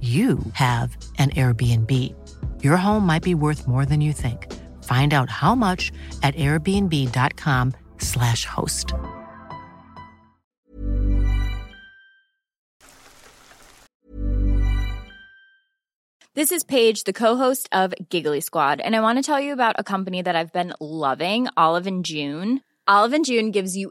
you have an Airbnb. Your home might be worth more than you think. Find out how much at airbnb.com/slash host. This is Paige, the co-host of Giggly Squad, and I want to tell you about a company that I've been loving, Olive and June. Olive and June gives you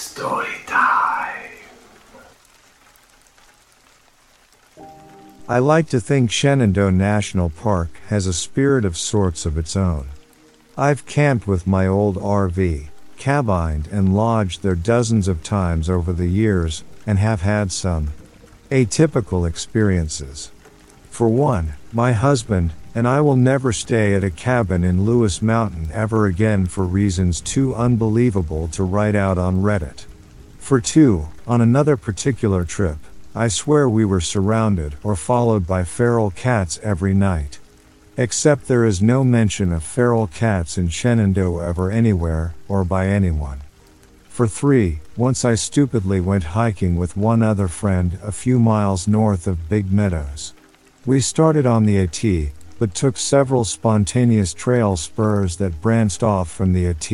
Story time. I like to think Shenandoah National Park has a spirit of sorts of its own. I've camped with my old RV, cabined and lodged there dozens of times over the years, and have had some atypical experiences. For one, my husband and I will never stay at a cabin in Lewis Mountain ever again for reasons too unbelievable to write out on Reddit. For two, on another particular trip, I swear we were surrounded or followed by feral cats every night. Except there is no mention of feral cats in Shenandoah ever anywhere, or by anyone. For three, once I stupidly went hiking with one other friend a few miles north of Big Meadows. We started on the AT, but took several spontaneous trail spurs that branched off from the AT.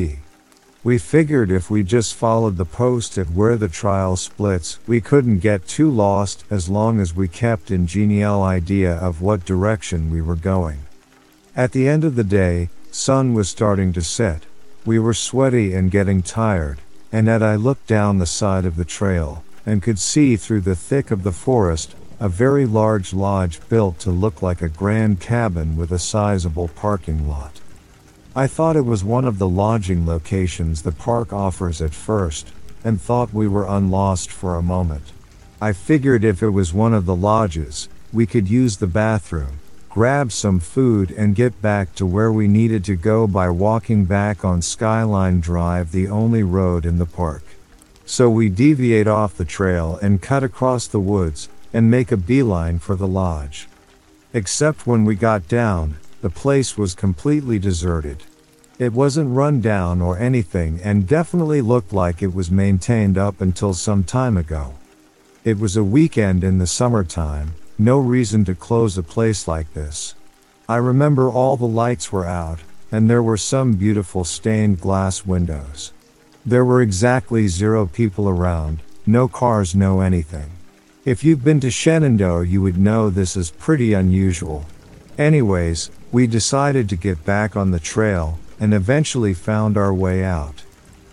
We figured if we just followed the post at where the trail splits, we couldn't get too lost as long as we kept in genial idea of what direction we were going. At the end of the day, sun was starting to set. We were sweaty and getting tired, and as I looked down the side of the trail and could see through the thick of the forest a very large lodge built to look like a grand cabin with a sizable parking lot. I thought it was one of the lodging locations the park offers at first, and thought we were unlost for a moment. I figured if it was one of the lodges, we could use the bathroom, grab some food, and get back to where we needed to go by walking back on Skyline Drive, the only road in the park. So we deviate off the trail and cut across the woods and make a beeline for the lodge. Except when we got down, the place was completely deserted. It wasn't run down or anything and definitely looked like it was maintained up until some time ago. It was a weekend in the summertime, no reason to close a place like this. I remember all the lights were out, and there were some beautiful stained glass windows. There were exactly zero people around, no cars, no anything. If you've been to Shenandoah, you would know this is pretty unusual. Anyways, we decided to get back on the trail and eventually found our way out.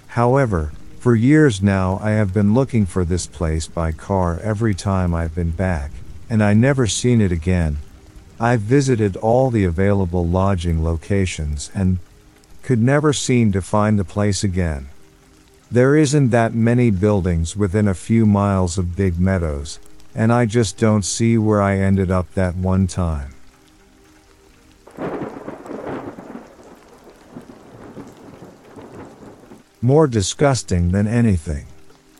However, for years now I have been looking for this place by car every time I've been back, and I never seen it again. I've visited all the available lodging locations and could never seem to find the place again. There isn't that many buildings within a few miles of Big Meadows, and I just don't see where I ended up that one time. More disgusting than anything.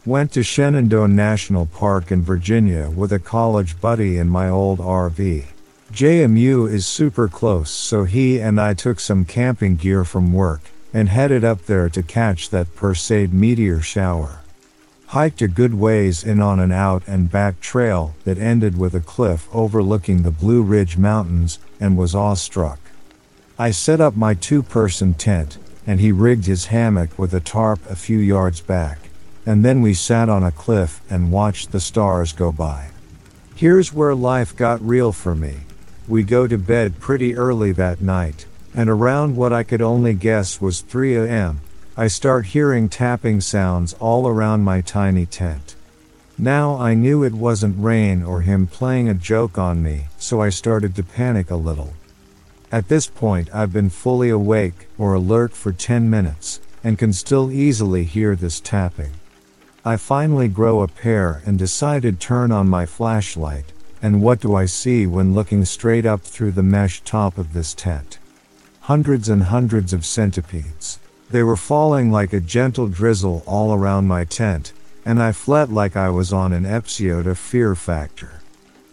Went to Shenandoah National Park in Virginia with a college buddy in my old RV. JMU is super close, so he and I took some camping gear from work and headed up there to catch that Perseid meteor shower. Hiked a good ways in on an out and back trail that ended with a cliff overlooking the Blue Ridge Mountains and was awestruck. I set up my two person tent and he rigged his hammock with a tarp a few yards back, and then we sat on a cliff and watched the stars go by. Here's where life got real for me. We go to bed pretty early that night, and around what I could only guess was 3 a.m., I start hearing tapping sounds all around my tiny tent. Now I knew it wasn't rain or him playing a joke on me, so I started to panic a little. At this point, I've been fully awake or alert for 10 minutes and can still easily hear this tapping. I finally grow a pair and decided turn on my flashlight, and what do I see when looking straight up through the mesh top of this tent? Hundreds and hundreds of centipedes. They were falling like a gentle drizzle all around my tent, and I fled like I was on an of Fear Factor.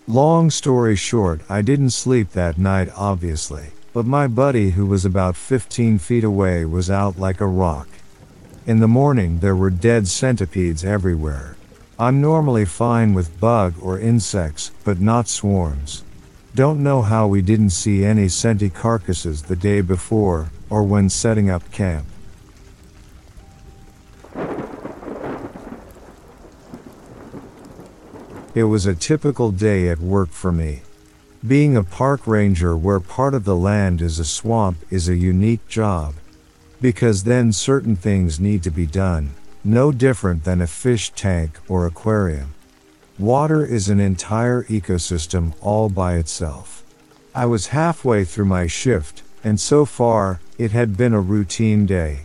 Long story short, I didn't sleep that night, obviously, but my buddy, who was about 15 feet away, was out like a rock. In the morning, there were dead centipedes everywhere. I'm normally fine with bug or insects, but not swarms. Don't know how we didn't see any centi carcasses the day before, or when setting up camp. It was a typical day at work for me. Being a park ranger where part of the land is a swamp is a unique job. Because then certain things need to be done, no different than a fish tank or aquarium. Water is an entire ecosystem all by itself. I was halfway through my shift, and so far, it had been a routine day.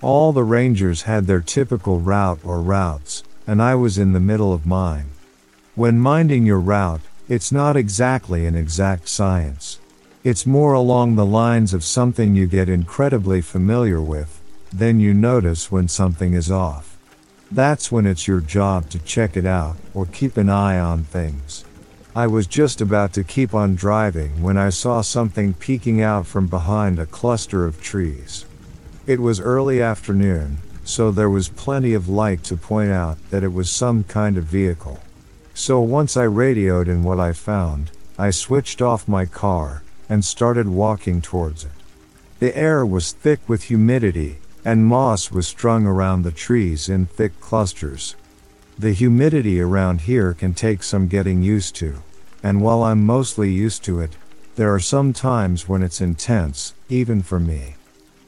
All the rangers had their typical route or routes, and I was in the middle of mine. When minding your route, it's not exactly an exact science. It's more along the lines of something you get incredibly familiar with, then you notice when something is off. That's when it's your job to check it out or keep an eye on things. I was just about to keep on driving when I saw something peeking out from behind a cluster of trees. It was early afternoon, so there was plenty of light to point out that it was some kind of vehicle. So once I radioed in what I found, I switched off my car and started walking towards it. The air was thick with humidity, and moss was strung around the trees in thick clusters. The humidity around here can take some getting used to, and while I'm mostly used to it, there are some times when it's intense, even for me.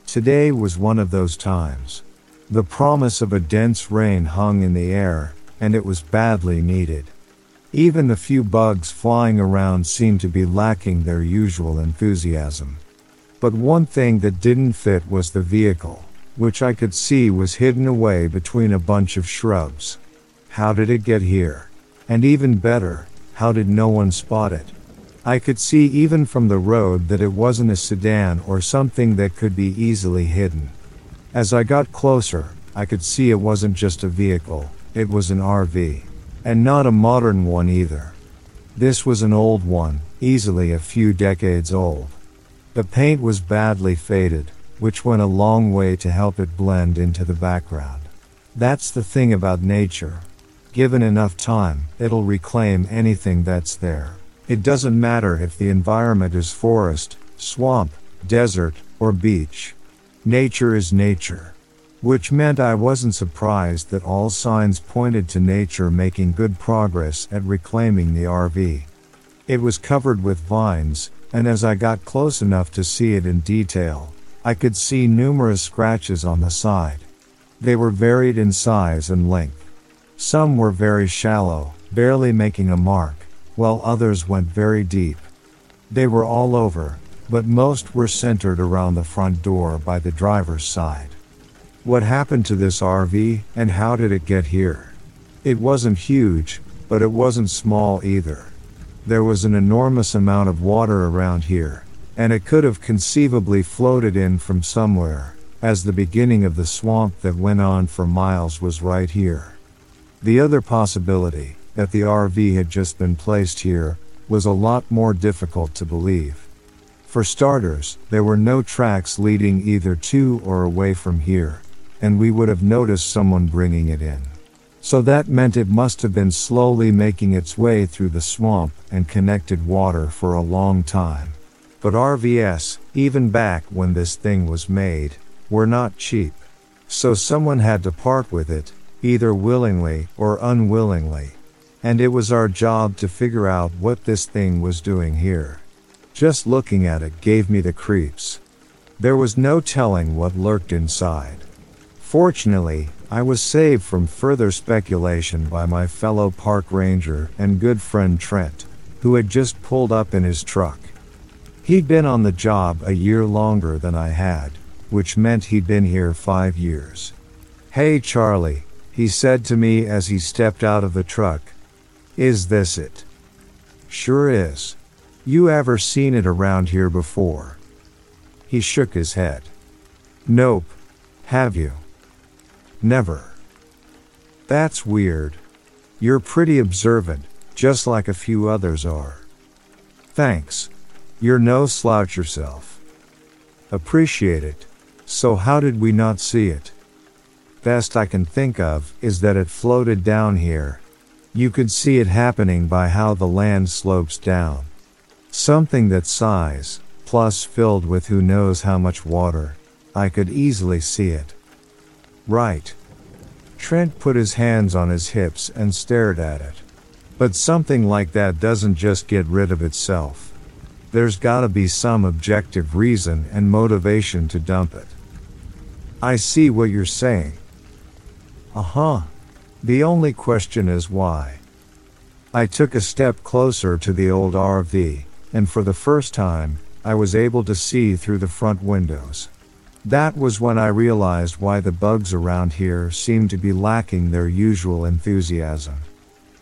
Today was one of those times. The promise of a dense rain hung in the air, and it was badly needed. Even the few bugs flying around seemed to be lacking their usual enthusiasm. But one thing that didn't fit was the vehicle, which I could see was hidden away between a bunch of shrubs. How did it get here? And even better, how did no one spot it? I could see even from the road that it wasn't a sedan or something that could be easily hidden. As I got closer, I could see it wasn't just a vehicle, it was an RV. And not a modern one either. This was an old one, easily a few decades old. The paint was badly faded, which went a long way to help it blend into the background. That's the thing about nature. Given enough time, it'll reclaim anything that's there. It doesn't matter if the environment is forest, swamp, desert, or beach. Nature is nature which meant I wasn't surprised that all signs pointed to nature making good progress at reclaiming the RV. It was covered with vines, and as I got close enough to see it in detail, I could see numerous scratches on the side. They were varied in size and length. Some were very shallow, barely making a mark, while others went very deep. They were all over, but most were centered around the front door by the driver's side. What happened to this RV, and how did it get here? It wasn't huge, but it wasn't small either. There was an enormous amount of water around here, and it could have conceivably floated in from somewhere, as the beginning of the swamp that went on for miles was right here. The other possibility, that the RV had just been placed here, was a lot more difficult to believe. For starters, there were no tracks leading either to or away from here, and we would have noticed someone bringing it in. So that meant it must have been slowly making its way through the swamp and connected water for a long time. But RVS, even back when this thing was made, were not cheap. So someone had to part with it, either willingly or unwillingly. And it was our job to figure out what this thing was doing here. Just looking at it gave me the creeps. There was no telling what lurked inside. Fortunately, I was saved from further speculation by my fellow park ranger and good friend Trent, who had just pulled up in his truck. He'd been on the job a year longer than I had, which meant he'd been here five years. Hey Charlie, he said to me as he stepped out of the truck. Is this it? Sure is. You ever seen it around here before? He shook his head. Nope. Have you? Never. That's weird. You're pretty observant, just like a few others are. Thanks. You're no slouch yourself. Appreciate it. So how did we not see it? Best I can think of is that it floated down here. You could see it happening by how the land slopes down. Something that size, plus filled with who knows how much water. I could easily see it. Right. Trent put his hands on his hips and stared at it. But something like that doesn't just get rid of itself. There's gotta be some objective reason and motivation to dump it. I see what you're saying. Uh huh. The only question is why. I took a step closer to the old RV, and for the first time, I was able to see through the front windows. That was when I realized why the bugs around here seemed to be lacking their usual enthusiasm.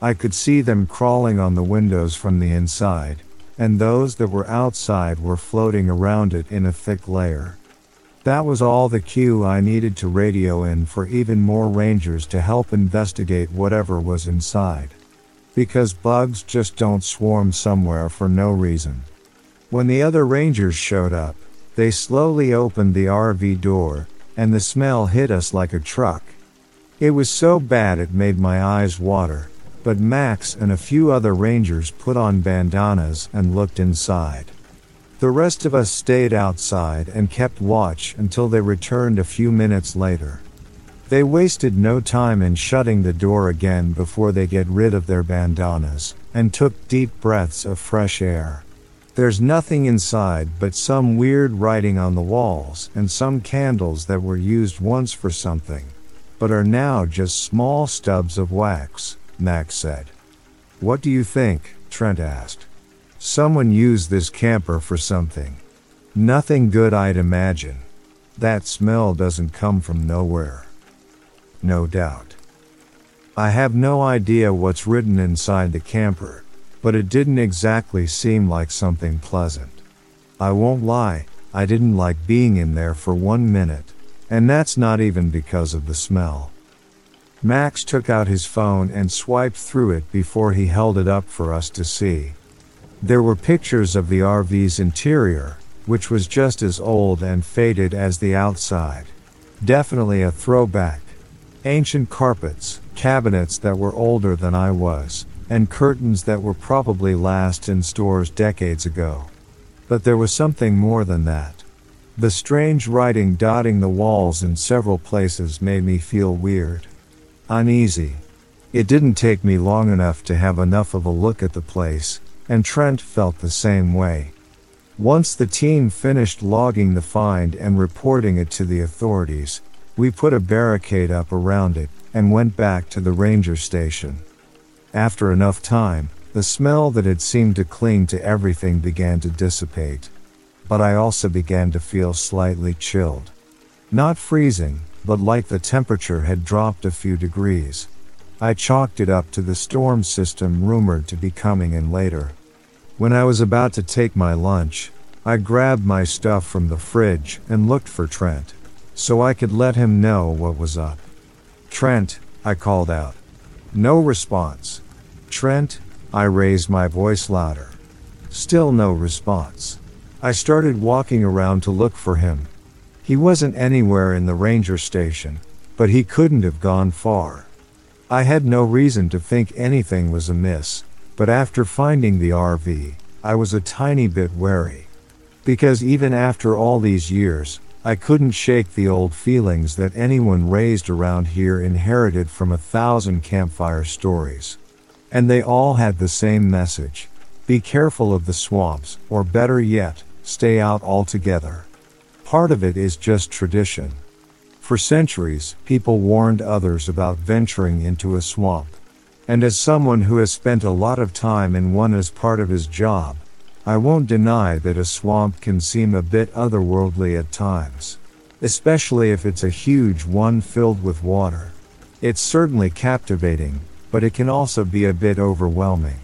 I could see them crawling on the windows from the inside, and those that were outside were floating around it in a thick layer. That was all the cue I needed to radio in for even more rangers to help investigate whatever was inside. Because bugs just don't swarm somewhere for no reason. When the other rangers showed up, they slowly opened the RV door, and the smell hit us like a truck. It was so bad it made my eyes water, but Max and a few other rangers put on bandanas and looked inside. The rest of us stayed outside and kept watch until they returned a few minutes later. They wasted no time in shutting the door again before they get rid of their bandanas and took deep breaths of fresh air. There's nothing inside but some weird writing on the walls and some candles that were used once for something, but are now just small stubs of wax, Max said. What do you think? Trent asked. Someone used this camper for something. Nothing good, I'd imagine. That smell doesn't come from nowhere. No doubt. I have no idea what's written inside the camper, but it didn't exactly seem like something pleasant. I won't lie, I didn't like being in there for one minute, and that's not even because of the smell. Max took out his phone and swiped through it before he held it up for us to see. There were pictures of the RV's interior, which was just as old and faded as the outside. Definitely a throwback. Ancient carpets, cabinets that were older than I was, and curtains that were probably last in stores decades ago. But there was something more than that. The strange writing dotting the walls in several places made me feel weird. Uneasy. It didn't take me long enough to have enough of a look at the place, and Trent felt the same way. Once the team finished logging the find and reporting it to the authorities, we put a barricade up around it and went back to the ranger station. After enough time, the smell that had seemed to cling to everything began to dissipate. But I also began to feel slightly chilled. Not freezing, but like the temperature had dropped a few degrees. I chalked it up to the storm system rumored to be coming in later. When I was about to take my lunch, I grabbed my stuff from the fridge and looked for Trent, so I could let him know what was up. Trent, I called out. No response. Trent, I raised my voice louder. Still no response. I started walking around to look for him. He wasn't anywhere in the ranger station, but he couldn't have gone far. I had no reason to think anything was amiss, but after finding the RV, I was a tiny bit wary. Because even after all these years, I couldn't shake the old feelings that anyone raised around here inherited from a thousand campfire stories. And they all had the same message. Be careful of the swamps, or better yet, stay out altogether. Part of it is just tradition. For centuries, people warned others about venturing into a swamp. And as someone who has spent a lot of time in one as part of his job, I won't deny that a swamp can seem a bit otherworldly at times. Especially if it's a huge one filled with water. It's certainly captivating, but it can also be a bit overwhelming.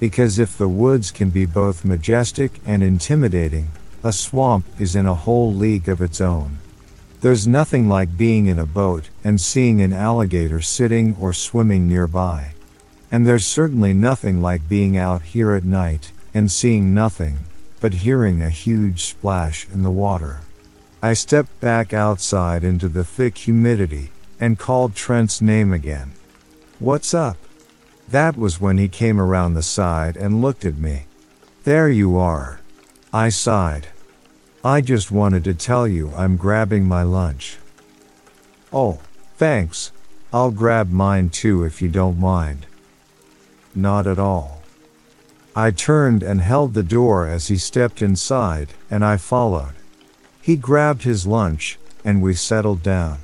Because if the woods can be both majestic and intimidating, a swamp is in a whole league of its own. There's nothing like being in a boat and seeing an alligator sitting or swimming nearby. And there's certainly nothing like being out here at night and seeing nothing, but hearing a huge splash in the water. I stepped back outside into the thick humidity and called Trent's name again. What's up? That was when he came around the side and looked at me. There you are. I sighed. I just wanted to tell you I'm grabbing my lunch. Oh, thanks. I'll grab mine too if you don't mind. Not at all. I turned and held the door as he stepped inside, and I followed. He grabbed his lunch, and we settled down.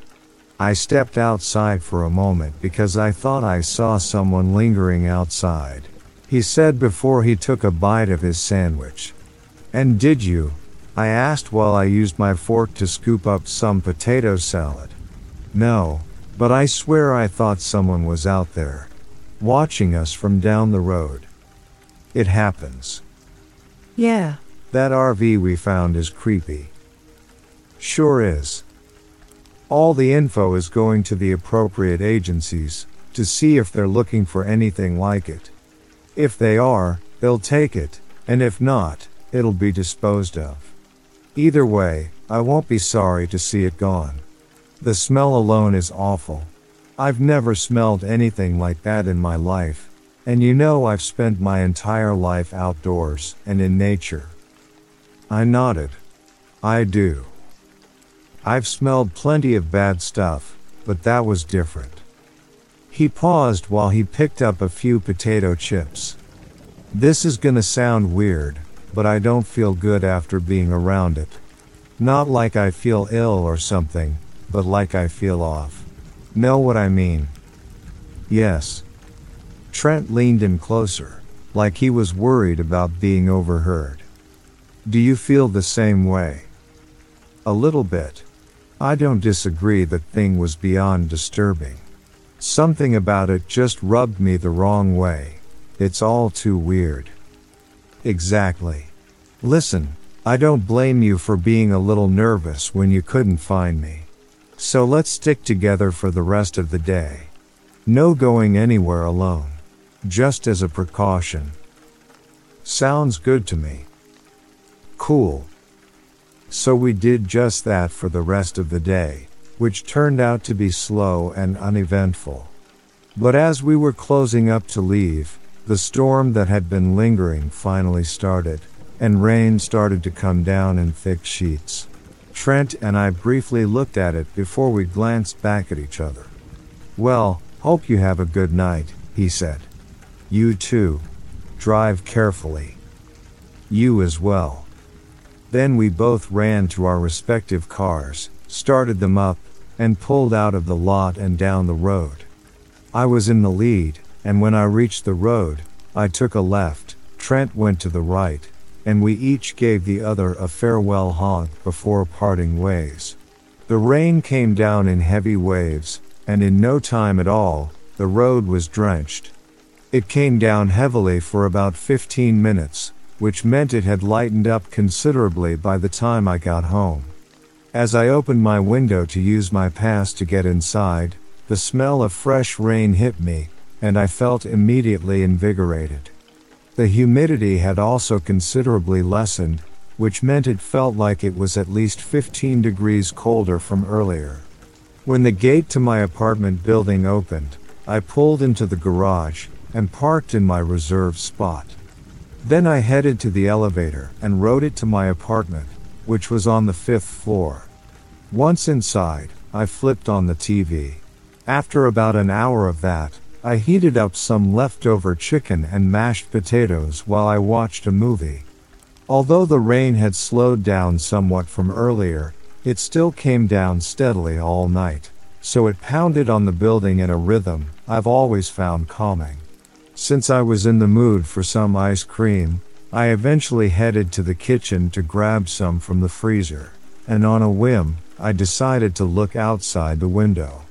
I stepped outside for a moment because I thought I saw someone lingering outside. He said before he took a bite of his sandwich. And did you? I asked while I used my fork to scoop up some potato salad. No, but I swear I thought someone was out there, watching us from down the road. It happens. Yeah, that RV we found is creepy. Sure is. All the info is going to the appropriate agencies to see if they're looking for anything like it. If they are, they'll take it, and if not, it'll be disposed of. Either way, I won't be sorry to see it gone. The smell alone is awful. I've never smelled anything like that in my life, and you know I've spent my entire life outdoors and in nature. I nodded. I do. I've smelled plenty of bad stuff, but that was different. He paused while he picked up a few potato chips. This is gonna sound weird, but I don't feel good after being around it. Not like I feel ill or something, but like I feel off. Know what I mean? Yes. Trent leaned in closer, like he was worried about being overheard. Do you feel the same way? A little bit. I don't disagree that thing was beyond disturbing. Something about it just rubbed me the wrong way. It's all too weird. Exactly. Listen, I don't blame you for being a little nervous when you couldn't find me. So let's stick together for the rest of the day. No going anywhere alone. Just as a precaution. Sounds good to me. Cool. So we did just that for the rest of the day, which turned out to be slow and uneventful. But as we were closing up to leave, the storm that had been lingering finally started, and rain started to come down in thick sheets. Trent and I briefly looked at it before we glanced back at each other. Well, hope you have a good night, he said. You too. Drive carefully. You as well. Then we both ran to our respective cars, started them up, and pulled out of the lot and down the road. I was in the lead, and when I reached the road, I took a left, Trent went to the right, and we each gave the other a farewell honk before parting ways. The rain came down in heavy waves, and in no time at all, the road was drenched. It came down heavily for about 15 minutes, which meant it had lightened up considerably by the time I got home. As I opened my window to use my pass to get inside, the smell of fresh rain hit me, and I felt immediately invigorated. The humidity had also considerably lessened, which meant it felt like it was at least 15 degrees colder from earlier. When the gate to my apartment building opened, I pulled into the garage and parked in my reserved spot. Then I headed to the elevator and rode it to my apartment, which was on the fifth floor. Once inside, I flipped on the TV. After about an hour of that, I heated up some leftover chicken and mashed potatoes while I watched a movie. Although the rain had slowed down somewhat from earlier, it still came down steadily all night, so it pounded on the building in a rhythm I've always found calming. Since I was in the mood for some ice cream, I eventually headed to the kitchen to grab some from the freezer, and on a whim, I decided to look outside the window.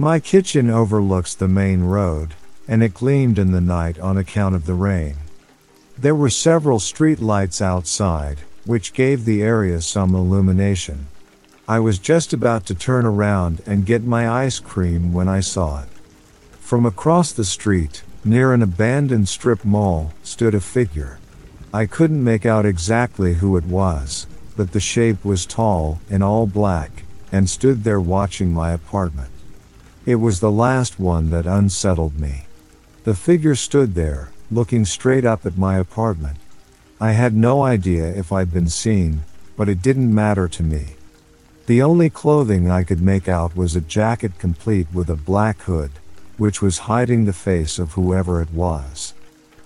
My kitchen overlooks the main road, and it gleamed in the night on account of the rain. There were several street lights outside, which gave the area some illumination. I was just about to turn around and get my ice cream when I saw it. From across the street, near an abandoned strip mall, stood a figure. I couldn't make out exactly who it was, but the shape was tall, in all black, and stood there watching my apartment. It was the last one that unsettled me. The figure stood there, looking straight up at my apartment. I had no idea if I'd been seen, but it didn't matter to me. The only clothing I could make out was a jacket complete with a black hood, which was hiding the face of whoever it was.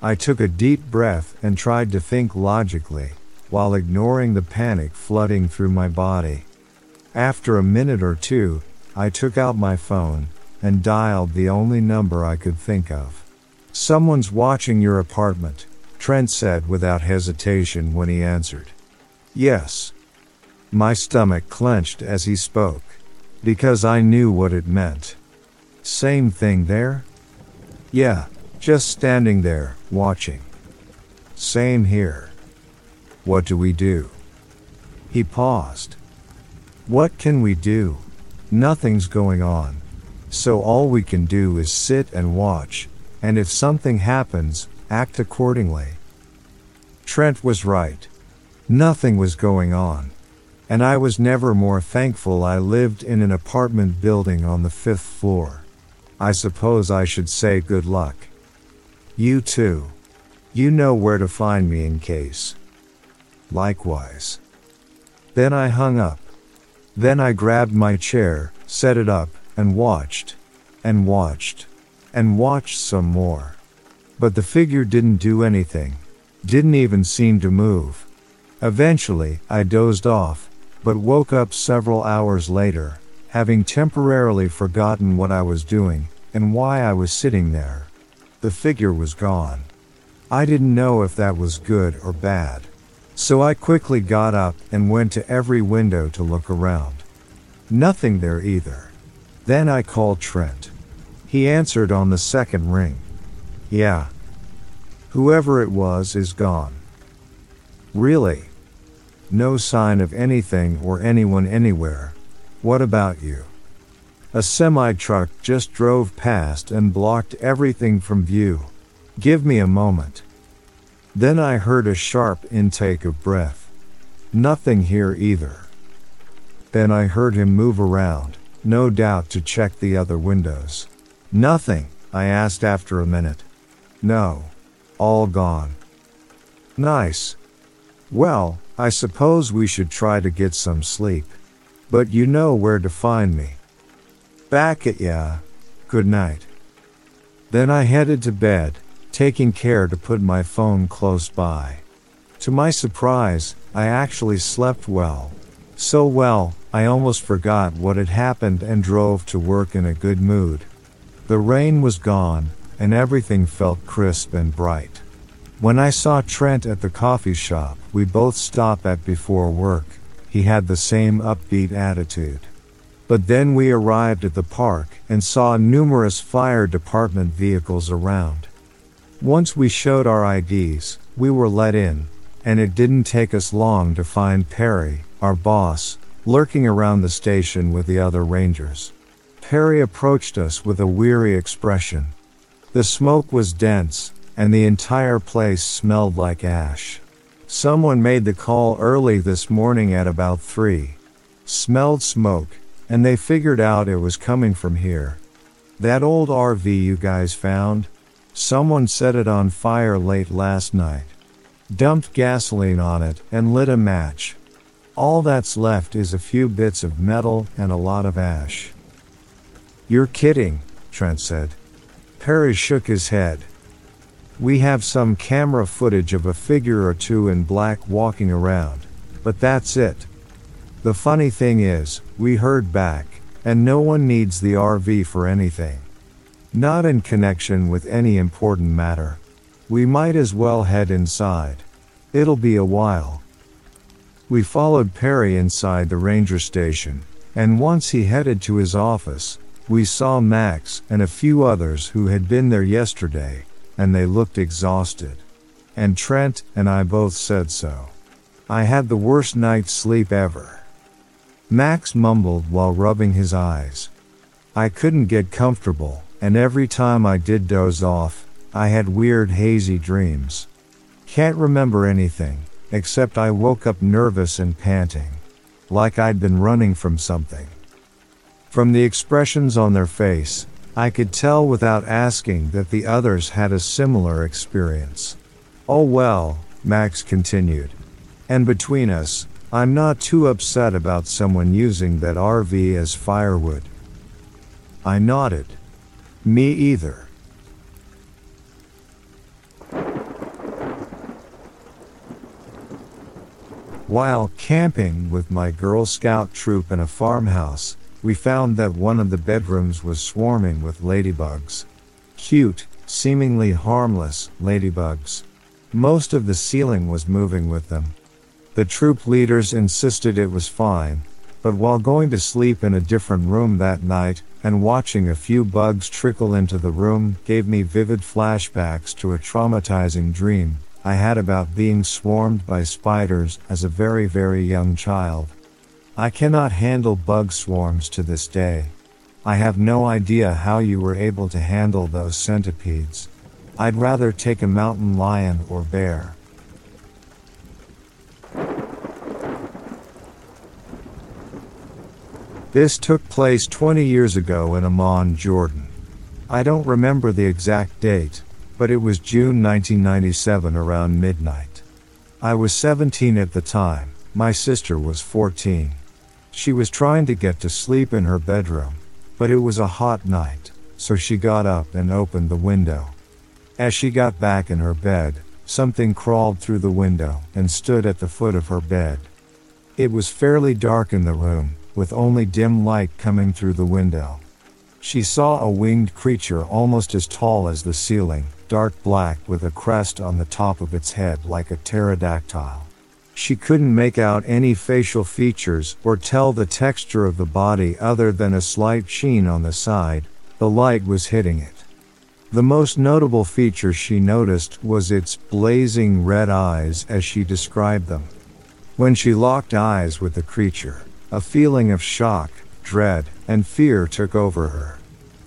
I took a deep breath and tried to think logically, while ignoring the panic flooding through my body. After a minute or two, I took out my phone and dialed the only number I could think of. Someone's watching your apartment, Trent said without hesitation when he answered. Yes. My stomach clenched as he spoke, because I knew what it meant. Same thing there? Yeah, just standing there, watching. Same here. What do we do? He paused. What can we do? Nothing's going on. So all we can do is sit and watch, and if something happens, act accordingly. Trent was right. Nothing was going on. And I was never more thankful I lived in an apartment building on the fifth floor. I suppose I should say good luck. You too. You know where to find me in case. Likewise. Then I hung up. Then I grabbed my chair, set it up, and watched. And watched. And watched some more. But the figure didn't do anything. Didn't even seem to move. Eventually, I dozed off, but woke up several hours later, having temporarily forgotten what I was doing and why I was sitting there. The figure was gone. I didn't know if that was good or bad. So I quickly got up and went to every window to look around. Nothing there either. Then I called Trent. He answered on the second ring. Yeah. Whoever it was is gone. Really? No sign of anything or anyone anywhere. What about you? A semi truck just drove past and blocked everything from view. Give me a moment. Then I heard a sharp intake of breath. Nothing here either. Then I heard him move around, no doubt to check the other windows. Nothing, I asked after a minute. No. All gone. Nice. Well, I suppose we should try to get some sleep. But you know where to find me. Back at ya. Good night. Then I headed to bed, taking care to put my phone close by. To my surprise, I actually slept well. So well, I almost forgot what had happened and drove to work in a good mood. The rain was gone, and everything felt crisp and bright. When I saw Trent at the coffee shop we both stop at before work, he had the same upbeat attitude. But then we arrived at the park and saw numerous fire department vehicles around. Once we showed our IDs, we were let in, and it didn't take us long to find Perry, our boss, lurking around the station with the other rangers. Perry approached us with a weary expression. The smoke was dense, and the entire place smelled like ash. Someone made the call early this morning at about 3. Smelled smoke, and they figured out it was coming from here. That old RV you guys found? Someone set it on fire late last night. Dumped gasoline on it and lit a match. All that's left is a few bits of metal and a lot of ash. You're kidding, Trent said. Perry shook his head. We have some camera footage of a figure or two in black walking around, but that's it. The funny thing is, we heard back, and no one needs the RV for anything. Not in connection with any important matter. We might as well head inside. It'll be a while. We followed Perry inside the ranger station, and once he headed to his office, we saw Max and a few others who had been there yesterday, and they looked exhausted. And Trent and I both said so. I had the worst night's sleep ever. Max mumbled while rubbing his eyes. I couldn't get comfortable, and every time I did doze off, I had weird hazy dreams. Can't remember anything, except I woke up nervous and panting. Like I'd been running from something. From the expressions on their face, I could tell without asking that the others had a similar experience. Oh well, Max continued. And between us, I'm not too upset about someone using that RV as firewood. I nodded. Me either. While camping with my Girl Scout troop in a farmhouse, we found that one of the bedrooms was swarming with ladybugs. Cute, seemingly harmless ladybugs. Most of the ceiling was moving with them. The troop leaders insisted it was fine, but while going to sleep in a different room that night, and watching a few bugs trickle into the room gave me vivid flashbacks to a traumatizing dream I had about being swarmed by spiders as a very, very young child. I cannot handle bug swarms to this day. I have no idea how you were able to handle those centipedes. I'd rather take a mountain lion or bear. This took place 20 years ago in Amman, Jordan. I don't remember the exact date, but it was June 1997 around midnight. I was 17 at the time, my sister was 14. She was trying to get to sleep in her bedroom, but it was a hot night, so she got up and opened the window. As she got back in her bed, something crawled through the window and stood at the foot of her bed. It was fairly dark in the room, with only dim light coming through the window. She saw a winged creature almost as tall as the ceiling, dark black with a crest on the top of its head like a pterodactyl. She couldn't make out any facial features or tell the texture of the body other than a slight sheen on the side, the light was hitting it. The most notable feature she noticed was its blazing red eyes as she described them. When she locked eyes with the creature, a feeling of shock, dread, and fear took over her.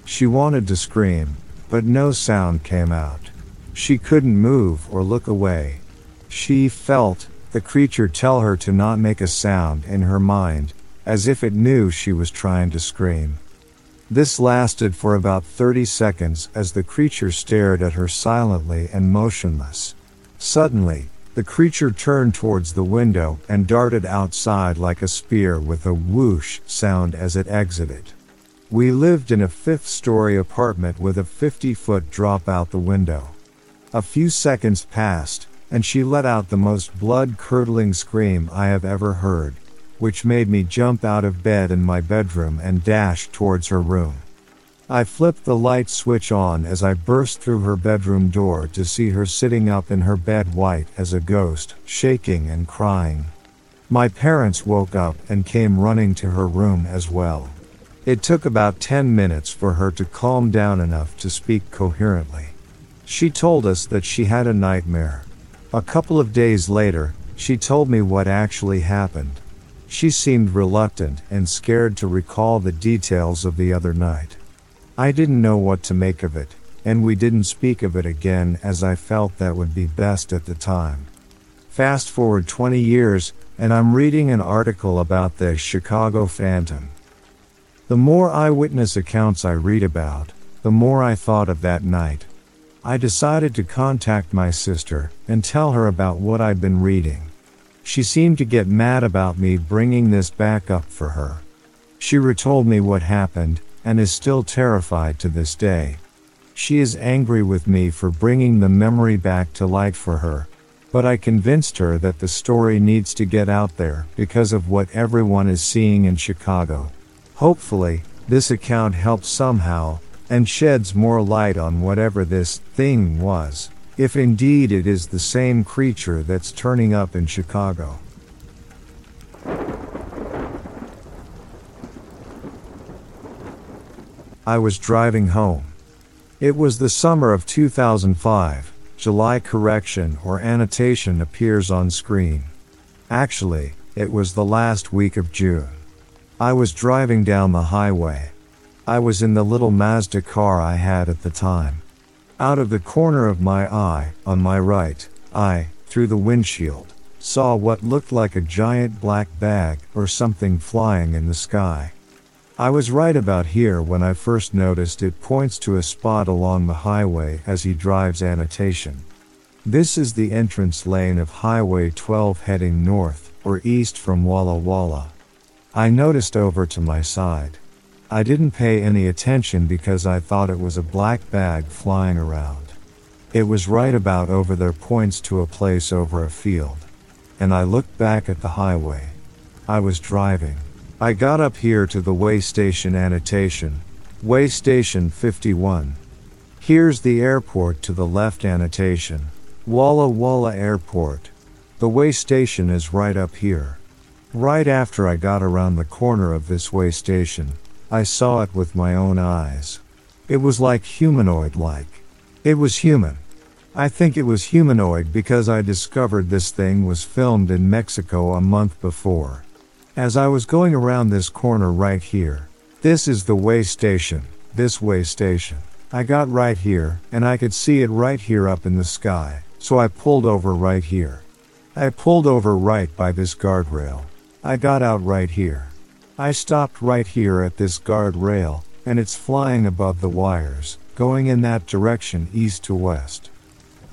She wanted to scream, but no sound came out. She couldn't move or look away. She felt the creature tell her to not make a sound in her mind, as if it knew she was trying to scream. This lasted for about 30 seconds as the creature stared at her silently and motionless. Suddenly, the creature turned towards the window and darted outside like a spear with a whoosh sound as it exited. We lived in a fifth story apartment with a 50 foot drop out the window. A few seconds passed, and she let out the most blood curdling scream I have ever heard which made me jump out of bed in my bedroom and dash towards her room. I flipped the light switch on as I burst through her bedroom door to see her sitting up in her bed white as a ghost, shaking and crying. My parents woke up and came running to her room as well. It took about 10 minutes for her to calm down enough to speak coherently. She told us that she had a nightmare. A couple of days later, she told me what actually happened. She seemed reluctant and scared to recall the details of the other night. I didn't know what to make of it, and we didn't speak of it again as I felt that would be best at the time. Fast forward 20 years, and I'm reading an article about the Chicago Phantom. The more eyewitness accounts I read about, the more I thought of that night. I decided to contact my sister and tell her about what I'd been reading. She seemed to get mad about me bringing this back up for her. She retold me what happened, and is still terrified to this day. She is angry with me for bringing the memory back to light for her, but I convinced her that the story needs to get out there because of what everyone is seeing in Chicago. Hopefully, this account helps somehow, and sheds more light on whatever this thing was if indeed it is the same creature that's turning up in Chicago. I was driving home. It was the summer of 2005. July correction or annotation appears on screen. Actually, it was the last week of June. I was driving down the highway. I was in the little Mazda car I had at the time. Out of the corner of my eye, on my right, I, through the windshield, saw what looked like a giant black bag or something flying in the sky. I was right about here when I first noticed it points to a spot along the highway as he drives annotation. This is the entrance lane of Highway 12 heading north or east from Walla Walla. I noticed over to my side. I didn't pay any attention because I thought it was a black bag flying around. It was right about over there points to a place over a field. And I looked back at the highway. I was driving. I got up here to the way station annotation. Way station 51. Here's the airport to the left annotation. Walla Walla Airport. The way station is right up here. Right after I got around the corner of this way station, I saw it with my own eyes. It was like humanoid like. It was human. I think it was humanoid because I discovered this thing was filmed in Mexico a month before. As I was going around this corner right here, this is the way station, this way station. I got right here, and I could see it right here up in the sky, so I pulled over right here. I pulled over right by this guardrail. I got out right here. I stopped right here at this guardrail, and it's flying above the wires, going in that direction east to west.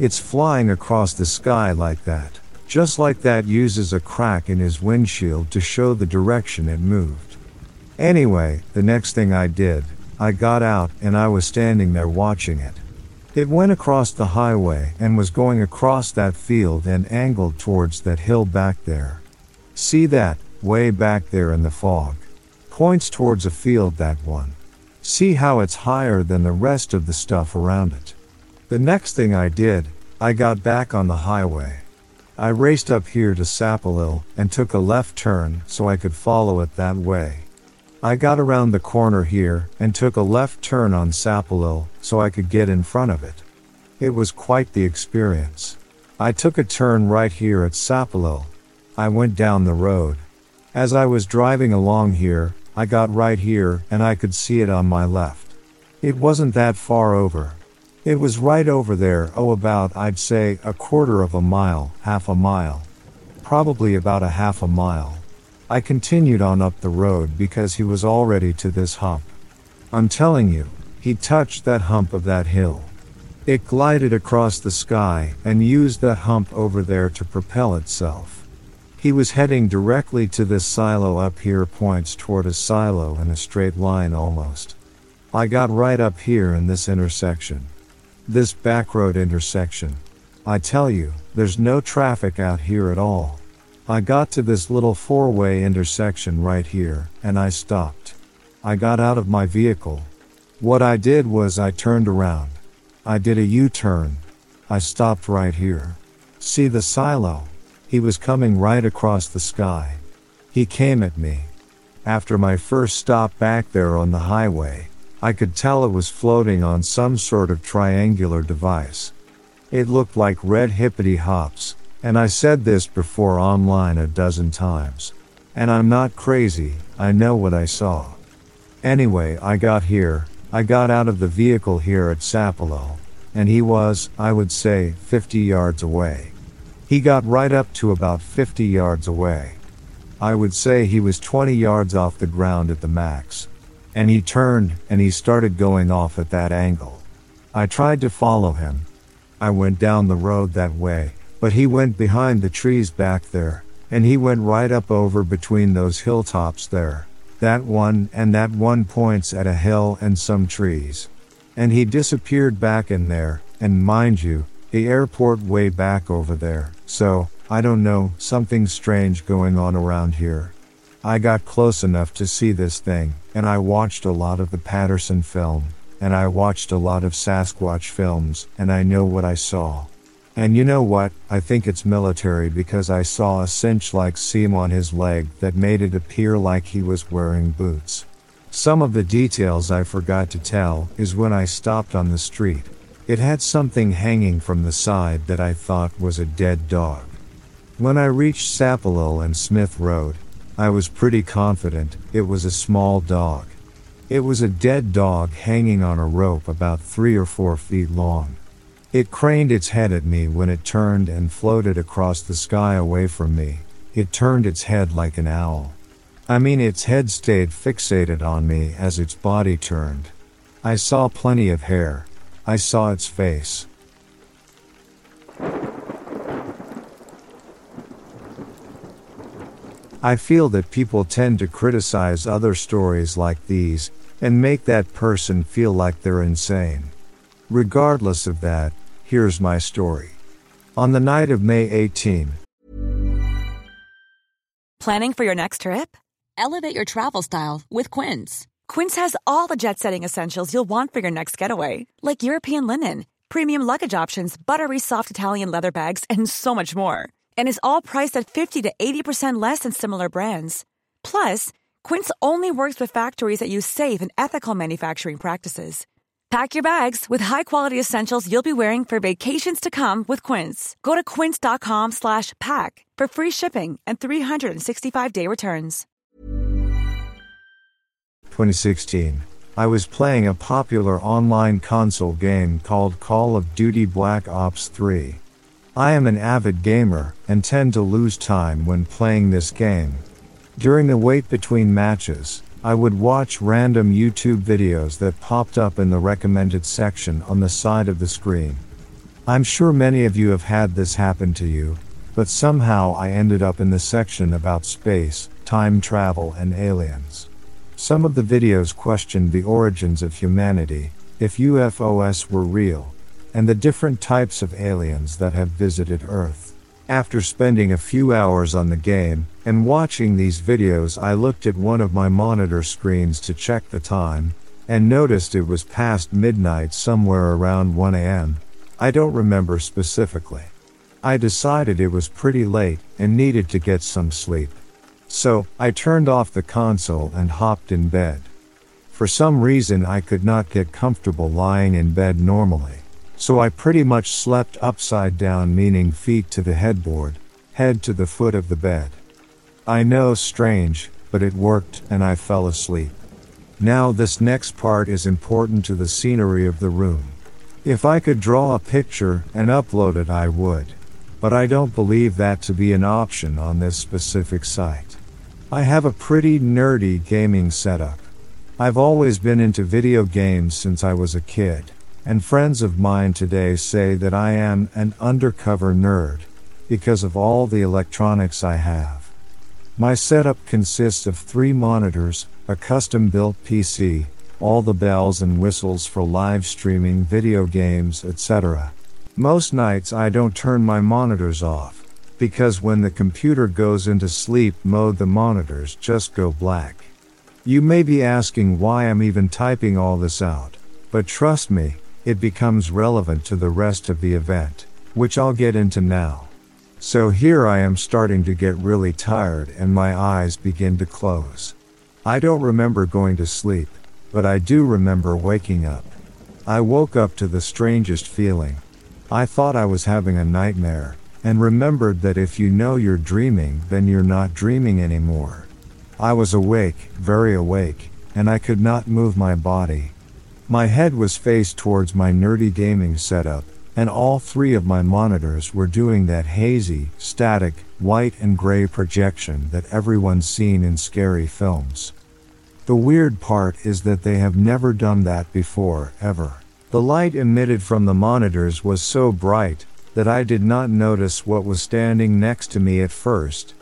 It's flying across the sky like that, just like that uses a crack in his windshield to show the direction it moved. Anyway, the next thing I did, I got out and I was standing there watching it. It went across the highway and was going across that field and angled towards that hill back there. See that, way back there in the fog. Points towards a field that one. See how it's higher than the rest of the stuff around it. The next thing I did, I got back on the highway. I raced up here to Sapolil and took a left turn so I could follow it that way. I got around the corner here and took a left turn on Sapolil so I could get in front of it. It was quite the experience. I took a turn right here at Sapolil. I went down the road. As I was driving along here, I got right here and I could see it on my left. It wasn't that far over. It was right over there, oh, about, I'd say, a quarter of a mile, half a mile. Probably about a half a mile. I continued on up the road because he was already to this hump. I'm telling you, he touched that hump of that hill. It glided across the sky and used that hump over there to propel itself. He was heading directly to this silo up here, points toward a silo in a straight line almost. I got right up here in this intersection. This back road intersection. I tell you, there's no traffic out here at all. I got to this little four way intersection right here, and I stopped. I got out of my vehicle. What I did was I turned around. I did a U turn. I stopped right here. See the silo? He was coming right across the sky. He came at me. After my first stop back there on the highway, I could tell it was floating on some sort of triangular device. It looked like red hippity hops, and I said this before online a dozen times. And I'm not crazy, I know what I saw. Anyway, I got here, I got out of the vehicle here at Sapolil, and he was, I would say, 50 yards away. He got right up to about 50 yards away. I would say he was 20 yards off the ground at the max. And he turned and he started going off at that angle. I tried to follow him. I went down the road that way, but he went behind the trees back there, and he went right up over between those hilltops there. That one and that one points at a hill and some trees. And he disappeared back in there, and mind you, the airport way back over there, so, I don't know, something strange going on around here. I got close enough to see this thing, and I watched a lot of the Patterson film, and I watched a lot of Sasquatch films, and I know what I saw. And you know what? I think it's military because I saw a cinch like seam on his leg that made it appear like he was wearing boots. Some of the details I forgot to tell is when I stopped on the street. It had something hanging from the side that I thought was a dead dog. When I reached Sapolil and Smith Road, I was pretty confident it was a small dog. It was a dead dog hanging on a rope about three or four feet long. It craned its head at me when it turned and floated across the sky away from me. It turned its head like an owl. I mean, its head stayed fixated on me as its body turned. I saw plenty of hair. I saw its face. I feel that people tend to criticize other stories like these and make that person feel like they're insane. Regardless of that, Here's my story. On the night of May 18, Planning for your next trip? Elevate your travel style with Quince. Quince has all the jet setting essentials you'll want for your next getaway, like European linen, premium luggage options, buttery soft Italian leather bags, and so much more. And is all priced at 50 to 80% less than similar brands. Plus, Quince only works with factories that use safe and ethical manufacturing practices. Pack your bags with high-quality essentials you'll be wearing for vacations to come with Quince. Go to quince.com slash pack for free shipping and 365-day returns. 2016. I was playing a popular online console game called Call of Duty Black Ops 3. I am an avid gamer and tend to lose time when playing this game. During the wait between matches, I would watch random YouTube videos that popped up in the recommended section on the side of the screen. I'm sure many of you have had this happen to you, but somehow I ended up in the section about space, time travel, and aliens. Some of the videos questioned the origins of humanity, if UFOs were real, and the different types of aliens that have visited Earth. After spending a few hours on the game and watching these videos, I looked at one of my monitor screens to check the time and noticed it was past midnight somewhere around 1 am. I don't remember specifically. I decided it was pretty late and needed to get some sleep. So, I turned off the console and hopped in bed. For some reason, I could not get comfortable lying in bed normally. So I pretty much slept upside down, meaning feet to the headboard, head to the foot of the bed. I know, strange, but it worked and I fell asleep. Now, this next part is important to the scenery of the room. If I could draw a picture and upload it, I would. But I don't believe that to be an option on this specific site. I have a pretty nerdy gaming setup. I've always been into video games since I was a kid and friends of mine today say that I am an undercover nerd because of all the electronics I have. My setup consists of three monitors, a custom built PC, all the bells and whistles for live streaming video games, etc. Most nights I don't turn my monitors off, because when the computer goes into sleep mode, the monitors just go black. You may be asking why I'm even typing all this out, but trust me, it becomes relevant to the rest of the event, which I'll get into now. So here I am starting to get really tired and my eyes begin to close. I don't remember going to sleep, but I do remember waking up. I woke up to the strangest feeling. I thought I was having a nightmare, and remembered that if you know you're dreaming, then you're not dreaming anymore. I was awake, very awake, and I could not move my body, my head was faced towards my nerdy gaming setup, and all three of my monitors were doing that hazy, static, white and gray projection that everyone's seen in scary films. The weird part is that they have never done that before, ever. The light emitted from the monitors was so bright that I did not notice what was standing next to me at first.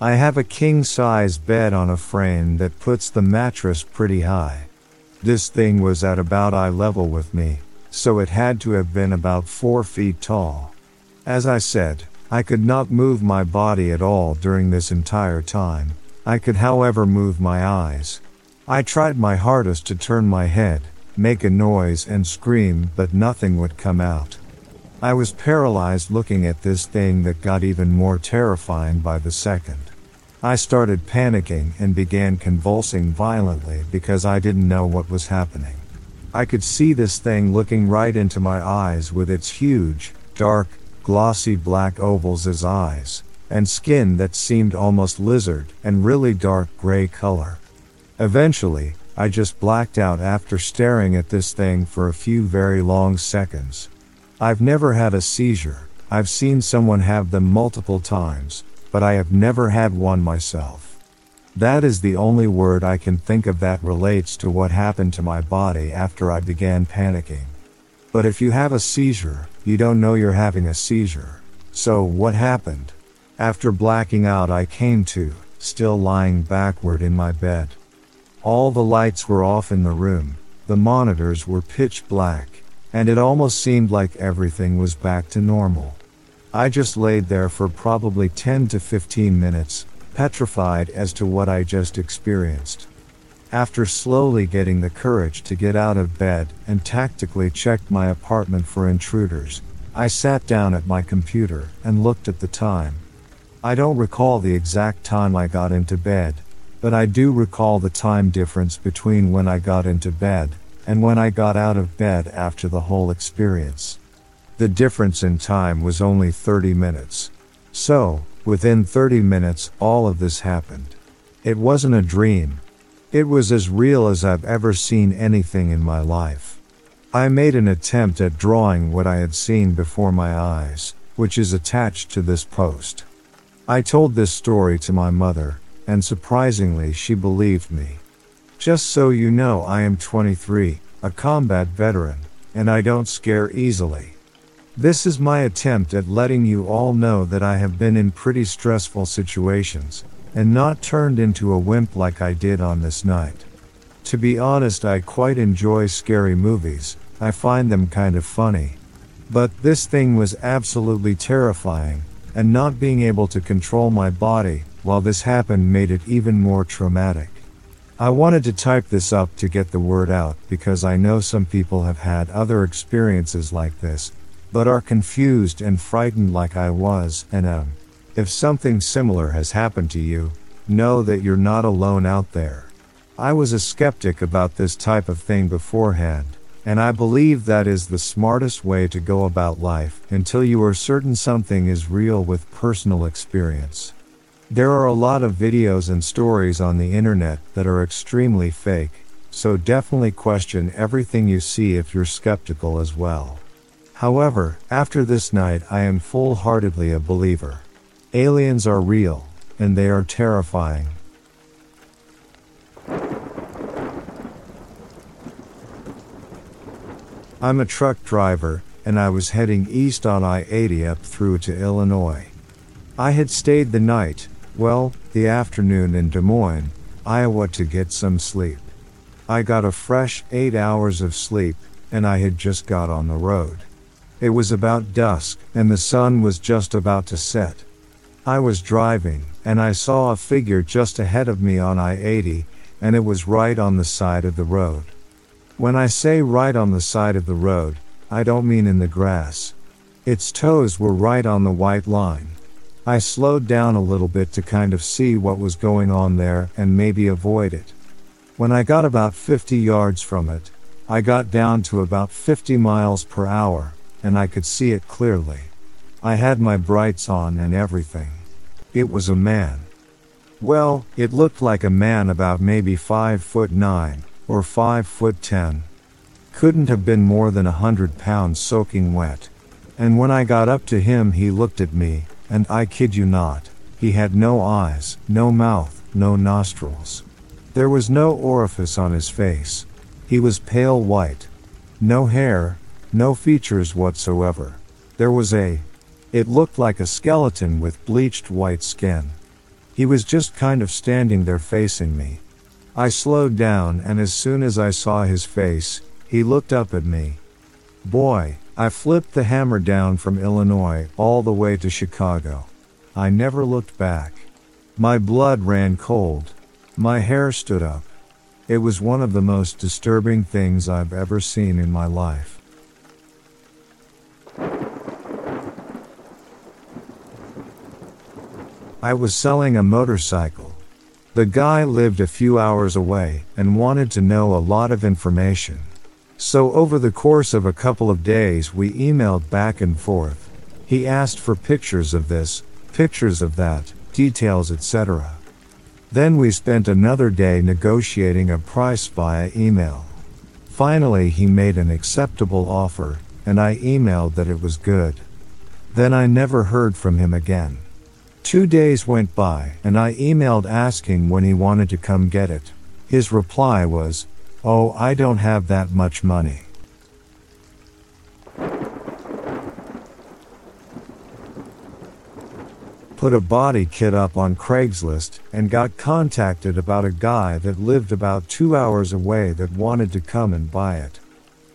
I have a king size bed on a frame that puts the mattress pretty high. This thing was at about eye level with me, so it had to have been about four feet tall. As I said, I could not move my body at all during this entire time. I could, however, move my eyes. I tried my hardest to turn my head, make a noise, and scream, but nothing would come out. I was paralyzed looking at this thing that got even more terrifying by the second. I started panicking and began convulsing violently because I didn't know what was happening. I could see this thing looking right into my eyes with its huge, dark, glossy black ovals as eyes, and skin that seemed almost lizard and really dark gray color. Eventually, I just blacked out after staring at this thing for a few very long seconds. I've never had a seizure, I've seen someone have them multiple times, but I have never had one myself. That is the only word I can think of that relates to what happened to my body after I began panicking. But if you have a seizure, you don't know you're having a seizure. So, what happened? After blacking out, I came to, still lying backward in my bed. All the lights were off in the room, the monitors were pitch black, and it almost seemed like everything was back to normal. I just laid there for probably 10 to 15 minutes, petrified as to what I just experienced. After slowly getting the courage to get out of bed and tactically checked my apartment for intruders, I sat down at my computer and looked at the time. I don't recall the exact time I got into bed, but I do recall the time difference between when I got into bed and when I got out of bed after the whole experience. The difference in time was only 30 minutes. So, within 30 minutes, all of this happened. It wasn't a dream. It was as real as I've ever seen anything in my life. I made an attempt at drawing what I had seen before my eyes, which is attached to this post. I told this story to my mother, and surprisingly, she believed me. Just so you know, I am 23, a combat veteran, and I don't scare easily. This is my attempt at letting you all know that I have been in pretty stressful situations, and not turned into a wimp like I did on this night. To be honest, I quite enjoy scary movies, I find them kind of funny. But this thing was absolutely terrifying, and not being able to control my body while this happened made it even more traumatic. I wanted to type this up to get the word out because I know some people have had other experiences like this, but are confused and frightened like I was, and um, if something similar has happened to you, know that you're not alone out there. I was a skeptic about this type of thing beforehand, and I believe that is the smartest way to go about life until you are certain something is real with personal experience. There are a lot of videos and stories on the internet that are extremely fake, so definitely question everything you see if you're skeptical as well. However, after this night, I am full heartedly a believer. Aliens are real, and they are terrifying. I'm a truck driver, and I was heading east on I 80 up through to Illinois. I had stayed the night, well, the afternoon in Des Moines, Iowa to get some sleep. I got a fresh 8 hours of sleep, and I had just got on the road. It was about dusk, and the sun was just about to set. I was driving, and I saw a figure just ahead of me on I 80, and it was right on the side of the road. When I say right on the side of the road, I don't mean in the grass. Its toes were right on the white line. I slowed down a little bit to kind of see what was going on there and maybe avoid it. When I got about 50 yards from it, I got down to about 50 miles per hour, and I could see it clearly. I had my brights on and everything. It was a man. Well, it looked like a man about maybe 5 foot 9 or 5 foot 10. Couldn't have been more than a hundred pounds soaking wet. And when I got up to him, he looked at me, and I kid you not, he had no eyes, no mouth, no nostrils. There was no orifice on his face. He was pale white. No hair, no features whatsoever. There was a, it looked like a skeleton with bleached white skin. He was just kind of standing there facing me. I slowed down and as soon as I saw his face, he looked up at me. Boy, I flipped the hammer down from Illinois all the way to Chicago. I never looked back. My blood ran cold. My hair stood up. It was one of the most disturbing things I've ever seen in my life. I was selling a motorcycle. The guy lived a few hours away and wanted to know a lot of information. So over the course of a couple of days we emailed back and forth. He asked for pictures of this, pictures of that, details etc. Then we spent another day negotiating a price via email. Finally he made an acceptable offer, and I emailed that it was good. Then I never heard from him again. Two days went by, and I emailed asking when he wanted to come get it. His reply was, Oh, I don't have that much money. Put a body kit up on Craigslist and got contacted about a guy that lived about two hours away that wanted to come and buy it.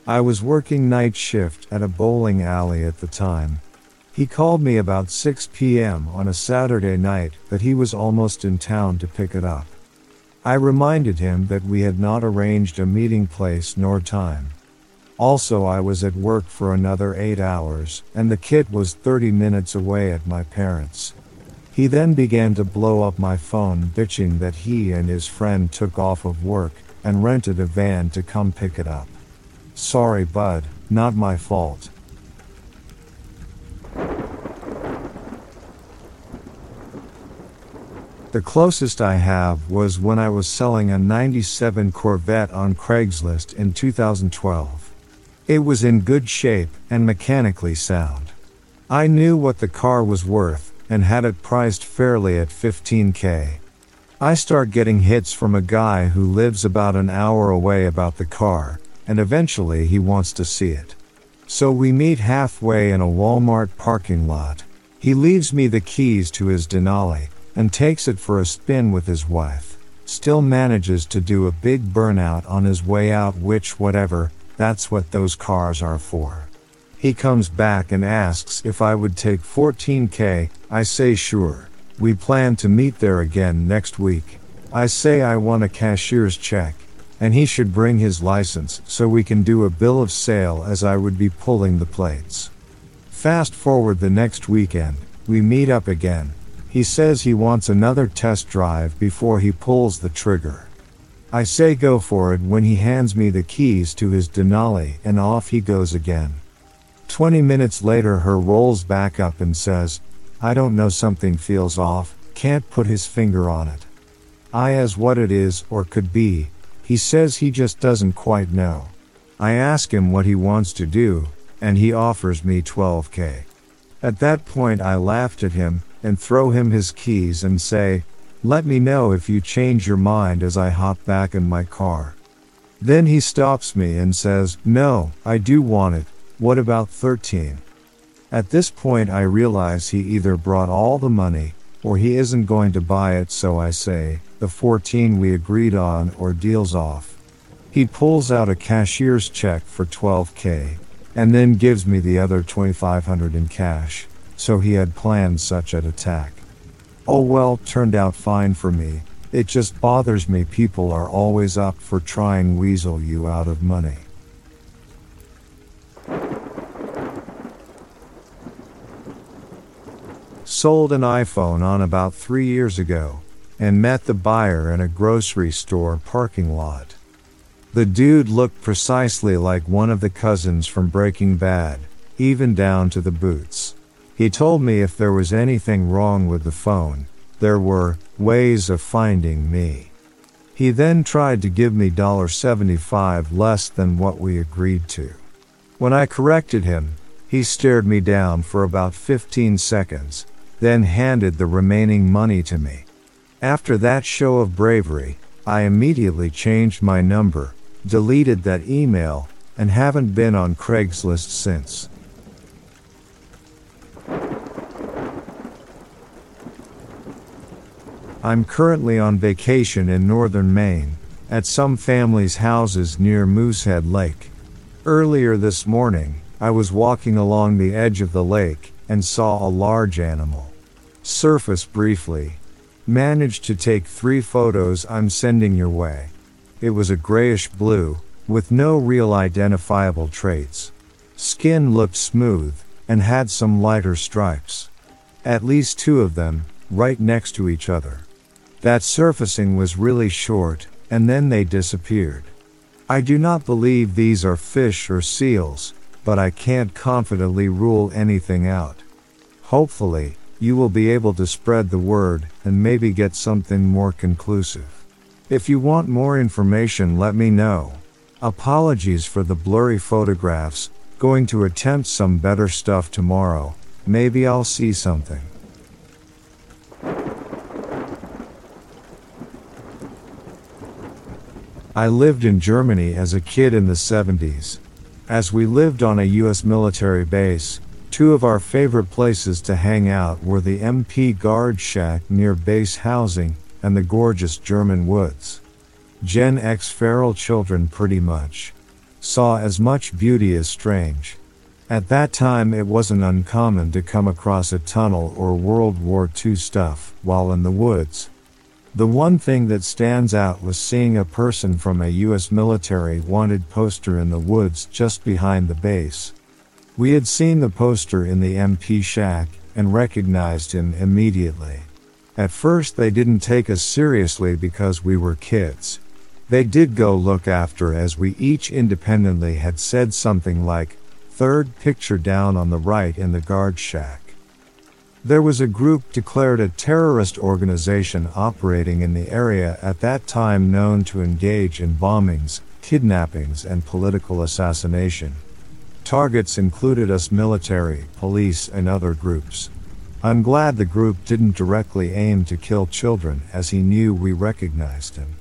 I was working night shift at a bowling alley at the time, he called me about 6 p.m. on a Saturday night that he was almost in town to pick it up. I reminded him that we had not arranged a meeting place nor time. Also, I was at work for another 8 hours, and the kit was 30 minutes away at my parents'. He then began to blow up my phone, bitching that he and his friend took off of work and rented a van to come pick it up. Sorry, bud, not my fault. The closest I have was when I was selling a 97 Corvette on Craigslist in 2012. It was in good shape and mechanically sound. I knew what the car was worth and had it priced fairly at 15k. I start getting hits from a guy who lives about an hour away about the car, and eventually he wants to see it. So we meet halfway in a Walmart parking lot. He leaves me the keys to his Denali and takes it for a spin with his wife. Still manages to do a big burnout on his way out, which, whatever, that's what those cars are for. He comes back and asks if I would take 14k. I say sure. We plan to meet there again next week. I say I want a cashier's check and he should bring his license so we can do a bill of sale as I would be pulling the plates. Fast forward the next weekend, we meet up again. He says he wants another test drive before he pulls the trigger. I say go for it when he hands me the keys to his Denali and off he goes again. 20 minutes later her rolls back up and says, I don't know something feels off, can't put his finger on it. I as what it is or could be, he says he just doesn't quite know. I ask him what he wants to do, and he offers me 12k. At that point I laughed at him, and throw him his keys and say, let me know if you change your mind as I hop back in my car. Then he stops me and says, no, I do want it, what about 13? At this point I realize he either brought all the money, or he isn't going to buy it so I say, the 14 we agreed on or deals off. He pulls out a cashier's check for 12k, and then gives me the other 2500 in cash, so he had planned such an attack. Oh well, turned out fine for me, it just bothers me people are always up for trying weasel you out of money. Sold an iPhone on about three years ago and met the buyer in a grocery store parking lot. The dude looked precisely like one of the cousins from Breaking Bad, even down to the boots. He told me if there was anything wrong with the phone, there were ways of finding me. He then tried to give me $75 less than what we agreed to. When I corrected him, he stared me down for about 15 seconds, then handed the remaining money to me. After that show of bravery, I immediately changed my number, deleted that email, and haven't been on Craigslist since. I'm currently on vacation in northern Maine, at some family's houses near Moosehead Lake. Earlier this morning, I was walking along the edge of the lake and saw a large animal. Surface briefly, Managed to take three photos I'm sending your way. It was a grayish blue, with no real identifiable traits. Skin looked smooth, and had some lighter stripes. At least two of them, right next to each other. That surfacing was really short, and then they disappeared. I do not believe these are fish or seals, but I can't confidently rule anything out. Hopefully, you will be able to spread the word and maybe get something more conclusive. If you want more information, let me know. Apologies for the blurry photographs, going to attempt some better stuff tomorrow. Maybe I'll see something. I lived in Germany as a kid in the 70s. As we lived on a US military base, Two of our favorite places to hang out were the MP Guard Shack near base housing and the gorgeous German woods. Gen X feral children pretty much saw as much beauty as strange. At that time it wasn't uncommon to come across a tunnel or World War II stuff while in the woods. The one thing that stands out was seeing a person from a US military wanted poster in the woods just behind the base. We had seen the poster in the MP shack and recognized him immediately. At first they didn't take us seriously because we were kids. They did go look after as we each independently had said something like, third picture down on the right in the guard shack. There was a group declared a terrorist organization operating in the area at that time known to engage in bombings, kidnappings, and political assassination. Targets included us military, police, and other groups. I'm glad the group didn't directly aim to kill children as he knew we recognized him.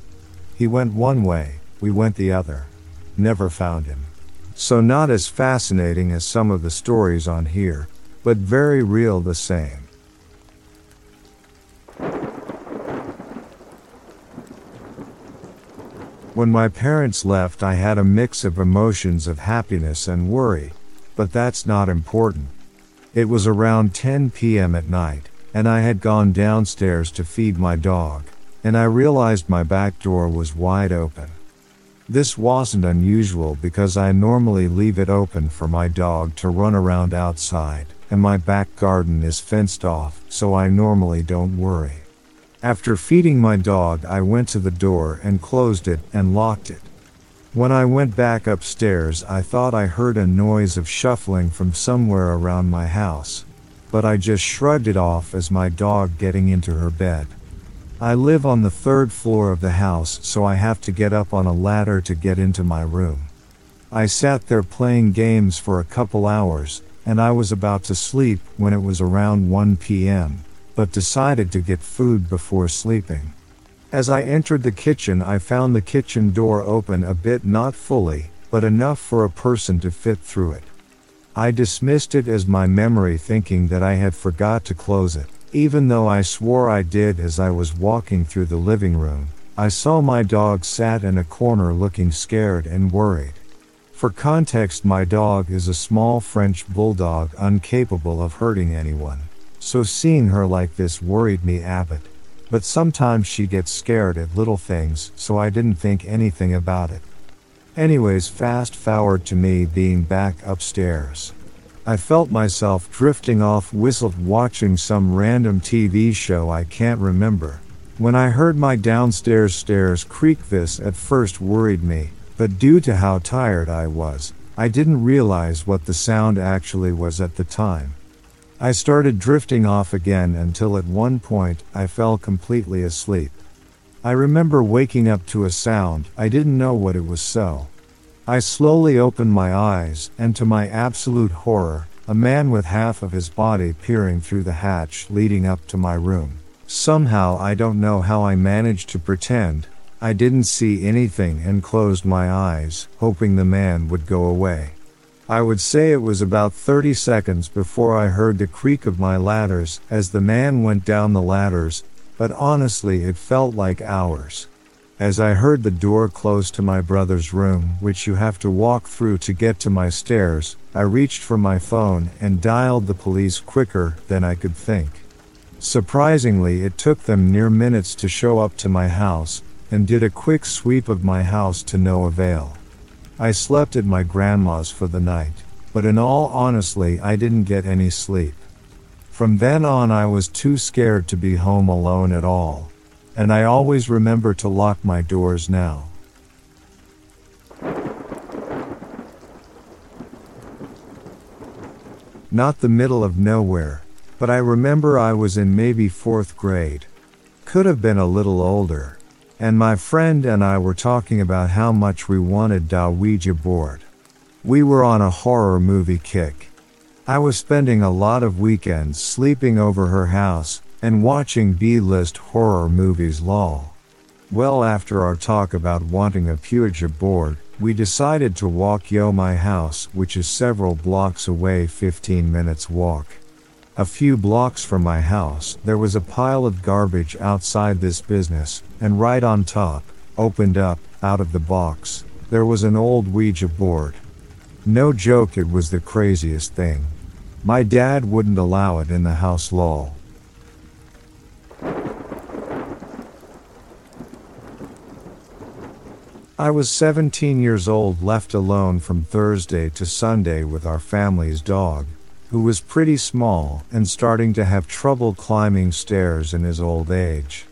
He went one way, we went the other. Never found him. So not as fascinating as some of the stories on here, but very real the same. When my parents left, I had a mix of emotions of happiness and worry, but that's not important. It was around 10 p.m. at night, and I had gone downstairs to feed my dog, and I realized my back door was wide open. This wasn't unusual because I normally leave it open for my dog to run around outside, and my back garden is fenced off, so I normally don't worry. After feeding my dog, I went to the door and closed it and locked it. When I went back upstairs, I thought I heard a noise of shuffling from somewhere around my house, but I just shrugged it off as my dog getting into her bed. I live on the third floor of the house, so I have to get up on a ladder to get into my room. I sat there playing games for a couple hours, and I was about to sleep when it was around 1 p.m but decided to get food before sleeping. As I entered the kitchen, I found the kitchen door open a bit, not fully, but enough for a person to fit through it. I dismissed it as my memory, thinking that I had forgot to close it. Even though I swore I did as I was walking through the living room, I saw my dog sat in a corner looking scared and worried. For context, my dog is a small French bulldog incapable of hurting anyone. So seeing her like this worried me a bit. But sometimes she gets scared at little things, so I didn't think anything about it. Anyways, fast forward to me being back upstairs. I felt myself drifting off whistled watching some random TV show I can't remember. When I heard my downstairs stairs creak, this at first worried me, but due to how tired I was, I didn't realize what the sound actually was at the time. I started drifting off again until at one point I fell completely asleep. I remember waking up to a sound, I didn't know what it was so. I slowly opened my eyes, and to my absolute horror, a man with half of his body peering through the hatch leading up to my room. Somehow I don't know how I managed to pretend I didn't see anything and closed my eyes, hoping the man would go away. I would say it was about 30 seconds before I heard the creak of my ladders as the man went down the ladders, but honestly it felt like hours. As I heard the door close to my brother's room, which you have to walk through to get to my stairs, I reached for my phone and dialed the police quicker than I could think. Surprisingly, it took them near minutes to show up to my house and did a quick sweep of my house to no avail. I slept at my grandma's for the night, but in all honestly, I didn't get any sleep. From then on, I was too scared to be home alone at all, and I always remember to lock my doors now. Not the middle of nowhere, but I remember I was in maybe fourth grade. Could have been a little older and my friend and I were talking about how much we wanted Da Ouija board. We were on a horror movie kick. I was spending a lot of weekends sleeping over her house and watching B-list horror movies lol. Well after our talk about wanting a Ouija board, we decided to walk yo my house which is several blocks away 15 minutes walk. A few blocks from my house, there was a pile of garbage outside this business, and right on top, opened up, out of the box, there was an old Ouija board. No joke, it was the craziest thing. My dad wouldn't allow it in the house lol. I was 17 years old, left alone from Thursday to Sunday with our family's dog who was pretty small and starting to have trouble climbing stairs in his old age.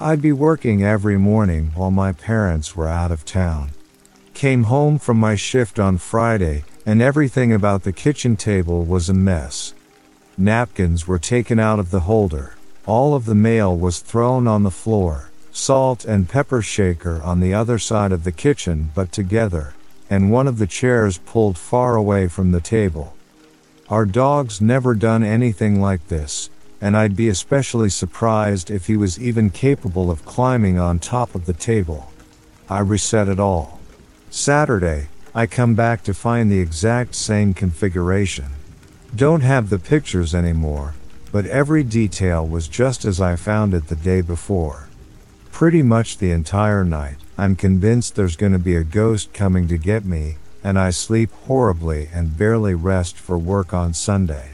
I'd be working every morning while my parents were out of town. Came home from my shift on Friday, and everything about the kitchen table was a mess. Napkins were taken out of the holder, all of the mail was thrown on the floor, salt and pepper shaker on the other side of the kitchen but together, and one of the chairs pulled far away from the table. Our dog's never done anything like this, and I'd be especially surprised if he was even capable of climbing on top of the table. I reset it all. Saturday, I come back to find the exact same configuration. Don't have the pictures anymore, but every detail was just as I found it the day before. Pretty much the entire night, I'm convinced there's gonna be a ghost coming to get me, and I sleep horribly and barely rest for work on Sunday.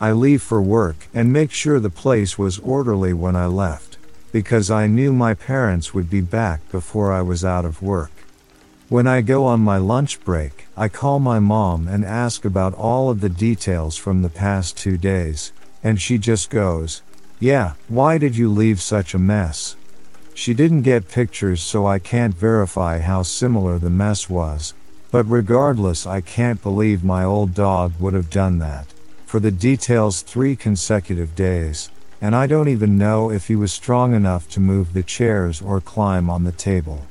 I leave for work and make sure the place was orderly when I left, because I knew my parents would be back before I was out of work. When I go on my lunch break, I call my mom and ask about all of the details from the past two days, and she just goes, Yeah, why did you leave such a mess? She didn't get pictures so I can't verify how similar the mess was, but regardless I can't believe my old dog would have done that for the details three consecutive days, and I don't even know if he was strong enough to move the chairs or climb on the table.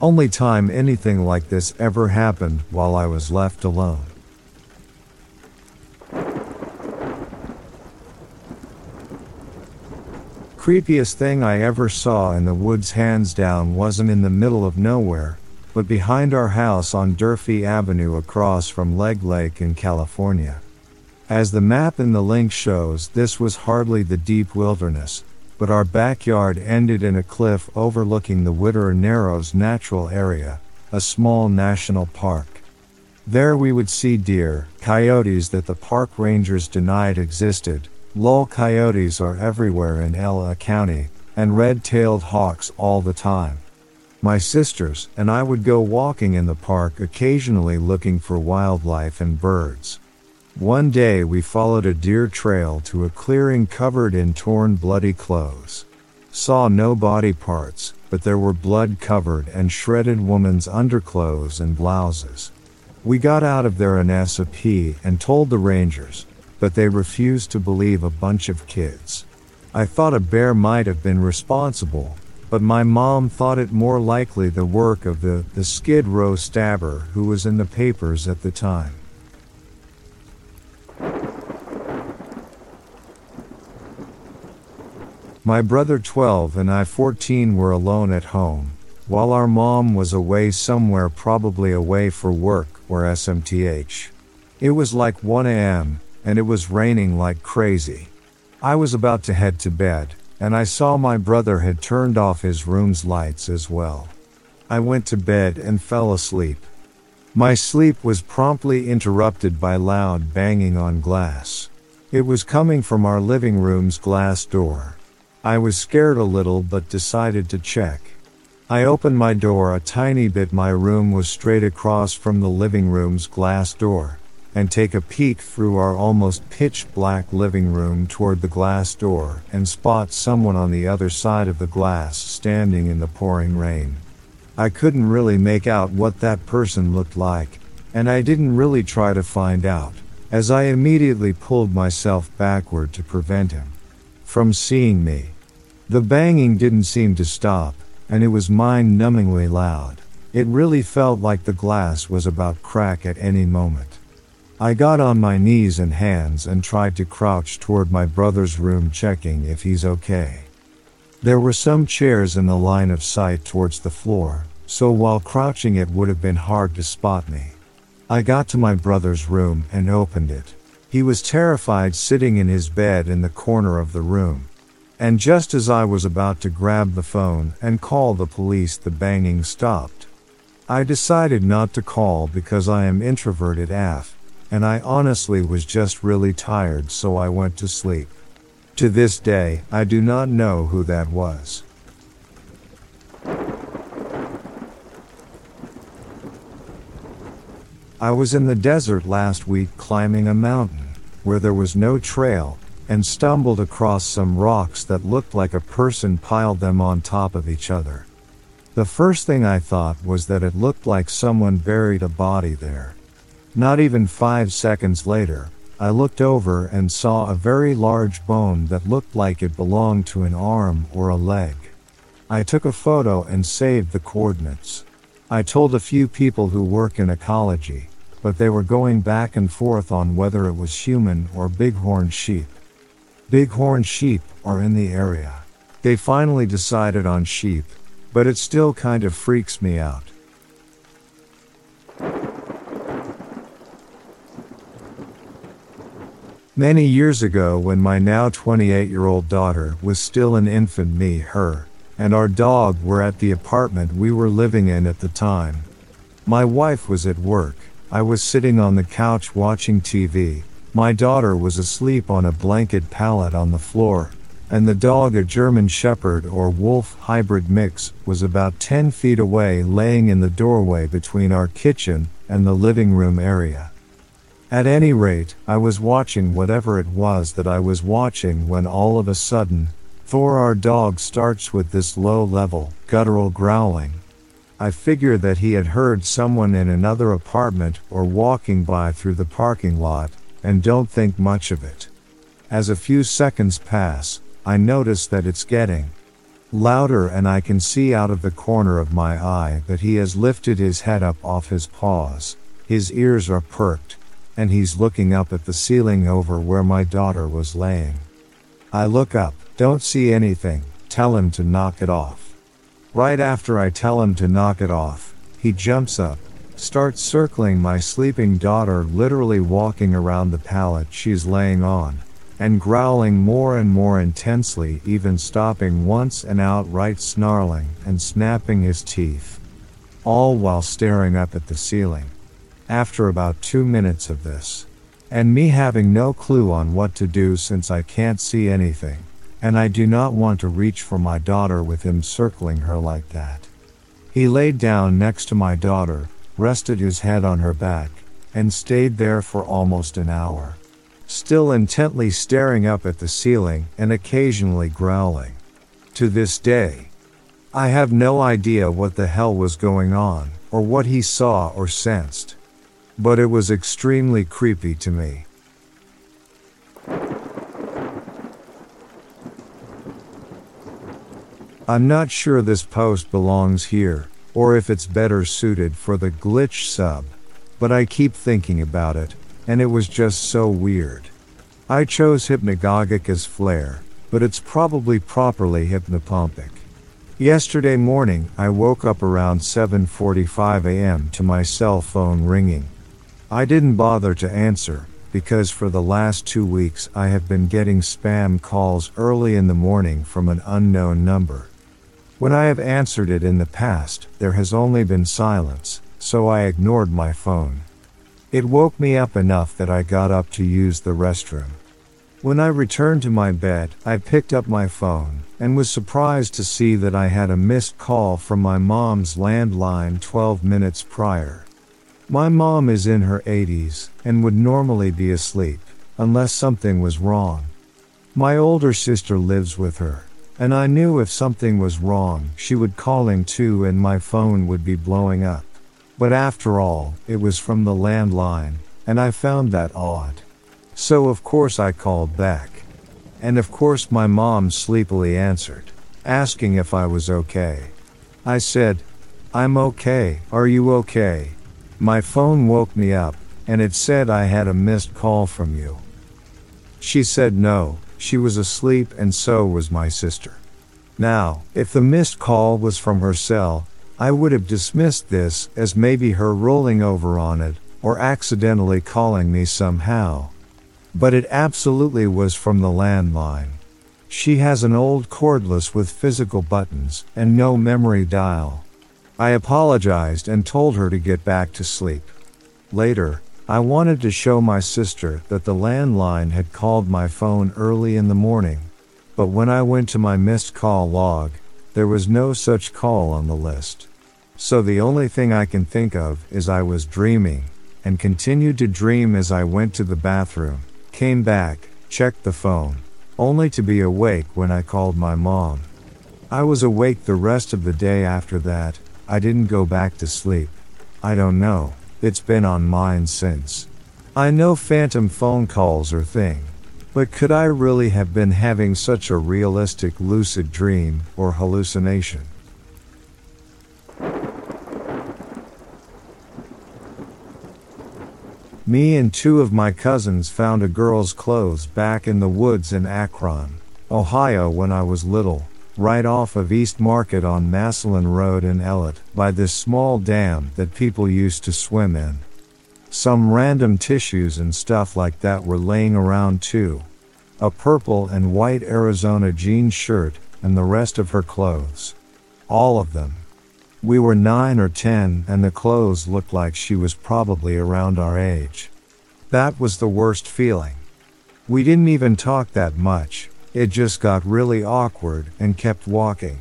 Only time anything like this ever happened while I was left alone. Creepiest thing I ever saw in the woods hands down wasn't in the middle of nowhere, but behind our house on Durfee Avenue across from Legg Lake in California. As the map in the link shows, this was hardly the deep wilderness, but our backyard ended in a cliff overlooking the Whittier Narrows Natural Area, a small national park. There we would see deer, coyotes that the park rangers denied existed, lol coyotes are everywhere in LA County, and red-tailed hawks all the time. My sisters and I would go walking in the park occasionally looking for wildlife and birds. One day we followed a deer trail to a clearing covered in torn bloody clothes. Saw no body parts, but there were blood covered and shredded woman's underclothes and blouses. We got out of there in S.A.P. and told the rangers, but they refused to believe a bunch of kids. I thought a bear might have been responsible, but my mom thought it more likely the work of the, the Skid Row stabber who was in the papers at the time. My brother 12 and I 14 were alone at home, while our mom was away somewhere probably away for work or SMTH. It was like 1 a.m., and it was raining like crazy. I was about to head to bed, and I saw my brother had turned off his room's lights as well. I went to bed and fell asleep. My sleep was promptly interrupted by loud banging on glass. It was coming from our living room's glass door. I was scared a little but decided to check. I opened my door a tiny bit. My room was straight across from the living room's glass door, and take a peek through our almost pitch black living room toward the glass door and spot someone on the other side of the glass standing in the pouring rain. I couldn't really make out what that person looked like, and I didn't really try to find out, as I immediately pulled myself backward to prevent him from seeing me. The banging didn't seem to stop, and it was mind numbingly loud. It really felt like the glass was about crack at any moment. I got on my knees and hands and tried to crouch toward my brother's room checking if he's okay. There were some chairs in the line of sight towards the floor, so while crouching it would have been hard to spot me. I got to my brother's room and opened it. He was terrified sitting in his bed in the corner of the room. And just as I was about to grab the phone and call the police, the banging stopped. I decided not to call because I am introverted AF, and I honestly was just really tired, so I went to sleep. To this day, I do not know who that was. I was in the desert last week climbing a mountain, where there was no trail, and stumbled across some rocks that looked like a person piled them on top of each other. The first thing I thought was that it looked like someone buried a body there. Not even five seconds later, I looked over and saw a very large bone that looked like it belonged to an arm or a leg. I took a photo and saved the coordinates. I told a few people who work in ecology, but they were going back and forth on whether it was human or bighorn sheep. Bighorn sheep are in the area. They finally decided on sheep, but it still kind of freaks me out. Many years ago, when my now 28 year old daughter was still an infant, me, her, and our dog were at the apartment we were living in at the time. My wife was at work, I was sitting on the couch watching TV, my daughter was asleep on a blanket pallet on the floor, and the dog, a German Shepherd or Wolf hybrid mix, was about 10 feet away laying in the doorway between our kitchen and the living room area. At any rate, I was watching whatever it was that I was watching when all of a sudden, Thor our dog starts with this low level, guttural growling. I figured that he had heard someone in another apartment or walking by through the parking lot, and don't think much of it. As a few seconds pass, I notice that it's getting louder and I can see out of the corner of my eye that he has lifted his head up off his paws, his ears are perked, and he's looking up at the ceiling over where my daughter was laying. I look up, don't see anything, tell him to knock it off. Right after I tell him to knock it off, he jumps up, starts circling my sleeping daughter, literally walking around the pallet she's laying on, and growling more and more intensely, even stopping once and outright snarling and snapping his teeth. All while staring up at the ceiling after about two minutes of this. And me having no clue on what to do since I can't see anything, and I do not want to reach for my daughter with him circling her like that. He laid down next to my daughter, rested his head on her back, and stayed there for almost an hour. Still intently staring up at the ceiling and occasionally growling. To this day, I have no idea what the hell was going on, or what he saw or sensed but it was extremely creepy to me. I'm not sure this post belongs here, or if it's better suited for the glitch sub, but I keep thinking about it, and it was just so weird. I chose hypnagogic as flair, but it's probably properly hypnopompic. Yesterday morning, I woke up around 7:45 a.m. to my cell phone ringing. I didn't bother to answer, because for the last two weeks I have been getting spam calls early in the morning from an unknown number. When I have answered it in the past, there has only been silence, so I ignored my phone. It woke me up enough that I got up to use the restroom. When I returned to my bed, I picked up my phone and was surprised to see that I had a missed call from my mom's landline 12 minutes prior. My mom is in her 80s and would normally be asleep, unless something was wrong. My older sister lives with her, and I knew if something was wrong, she would calling too and my phone would be blowing up. But after all, it was from the landline, and I found that odd. So of course I called back. And of course my mom sleepily answered, asking if I was okay. I said, I'm okay, are you okay? My phone woke me up, and it said I had a missed call from you. She said no, she was asleep and so was my sister. Now, if the missed call was from her cell, I would have dismissed this as maybe her rolling over on it, or accidentally calling me somehow. But it absolutely was from the landline. She has an old cordless with physical buttons and no memory dial. I apologized and told her to get back to sleep. Later, I wanted to show my sister that the landline had called my phone early in the morning, but when I went to my missed call log, there was no such call on the list. So the only thing I can think of is I was dreaming, and continued to dream as I went to the bathroom, came back, checked the phone, only to be awake when I called my mom. I was awake the rest of the day after that, I didn't go back to sleep. I don't know, it's been on mine since. I know phantom phone calls are thing. But could I really have been having such a realistic lucid dream or hallucination? Me and two of my cousins found a girl's clothes back in the woods in Akron, Ohio when I was little, right off of East Market on Massillon Road in Ellet, by this small dam that people used to swim in. Some random tissues and stuff like that were laying around too. A purple and white Arizona jean shirt, and the rest of her clothes. All of them. We were nine or ten, and the clothes looked like she was probably around our age. That was the worst feeling. We didn't even talk that much, it just got really awkward and kept walking.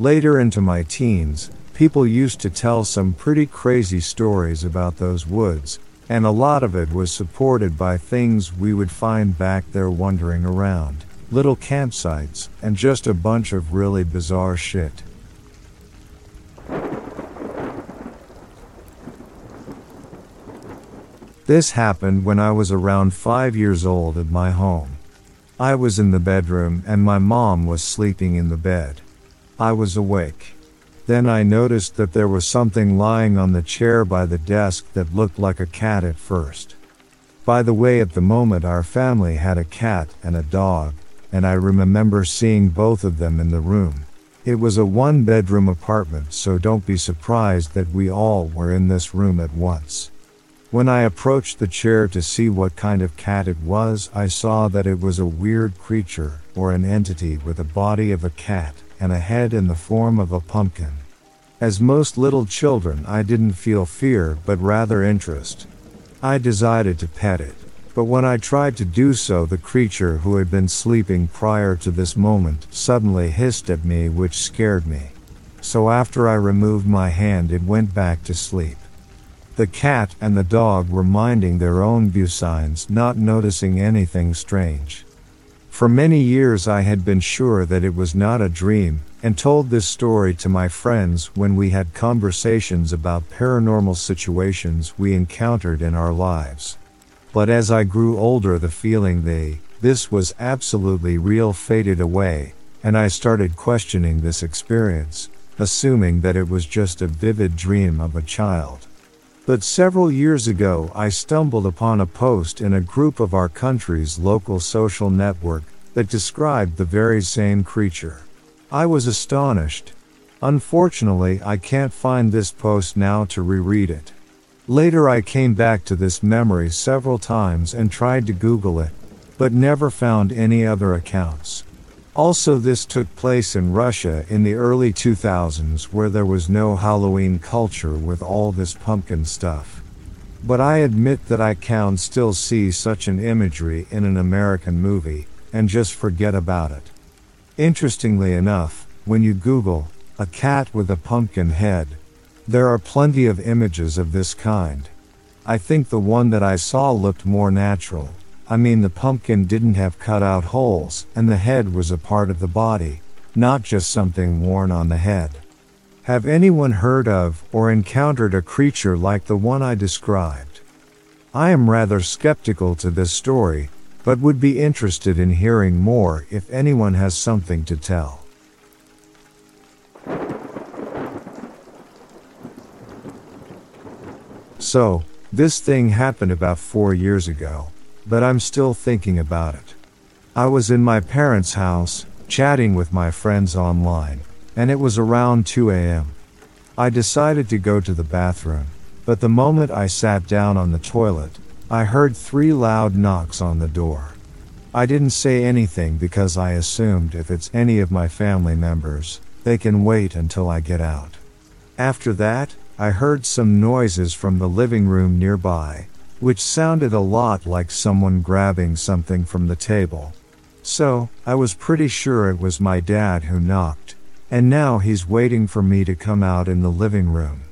Later into my teens, people used to tell some pretty crazy stories about those woods, and a lot of it was supported by things we would find back there wandering around little campsites, and just a bunch of really bizarre shit. This happened when I was around five years old at my home. I was in the bedroom and my mom was sleeping in the bed. I was awake. Then I noticed that there was something lying on the chair by the desk that looked like a cat at first. By the way, at the moment our family had a cat and a dog, and I remember seeing both of them in the room. It was a one bedroom apartment, so don't be surprised that we all were in this room at once. When I approached the chair to see what kind of cat it was, I saw that it was a weird creature, or an entity with a body of a cat, and a head in the form of a pumpkin. As most little children, I didn't feel fear, but rather interest. I decided to pet it. But when I tried to do so, the creature who had been sleeping prior to this moment suddenly hissed at me, which scared me. So after I removed my hand, it went back to sleep. The cat and the dog were minding their own view signs, not noticing anything strange. For many years I had been sure that it was not a dream, and told this story to my friends when we had conversations about paranormal situations we encountered in our lives. But as I grew older, the feeling they, this was absolutely real faded away, and I started questioning this experience, assuming that it was just a vivid dream of a child. But several years ago, I stumbled upon a post in a group of our country's local social network that described the very same creature. I was astonished. Unfortunately, I can't find this post now to reread it. Later, I came back to this memory several times and tried to Google it, but never found any other accounts. Also, this took place in Russia in the early 2000s where there was no Halloween culture with all this pumpkin stuff. But I admit that I can still see such an imagery in an American movie, and just forget about it. Interestingly enough, when you Google, a cat with a pumpkin head, there are plenty of images of this kind. I think the one that I saw looked more natural. I mean, the pumpkin didn't have cut out holes, and the head was a part of the body, not just something worn on the head. Have anyone heard of or encountered a creature like the one I described? I am rather skeptical to this story, but would be interested in hearing more if anyone has something to tell. So, this thing happened about four years ago but I'm still thinking about it. I was in my parents' house, chatting with my friends online, and it was around 2 a.m. I decided to go to the bathroom, but the moment I sat down on the toilet, I heard three loud knocks on the door. I didn't say anything because I assumed if it's any of my family members, they can wait until I get out. After that, I heard some noises from the living room nearby, which sounded a lot like someone grabbing something from the table. So, I was pretty sure it was my dad who knocked, and now he's waiting for me to come out in the living room.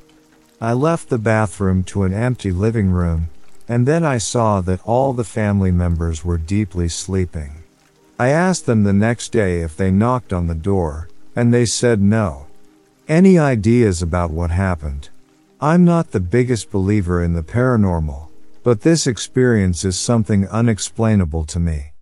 I left the bathroom to an empty living room, and then I saw that all the family members were deeply sleeping. I asked them the next day if they knocked on the door, and they said no. Any ideas about what happened? I'm not the biggest believer in the paranormal, but this experience is something unexplainable to me.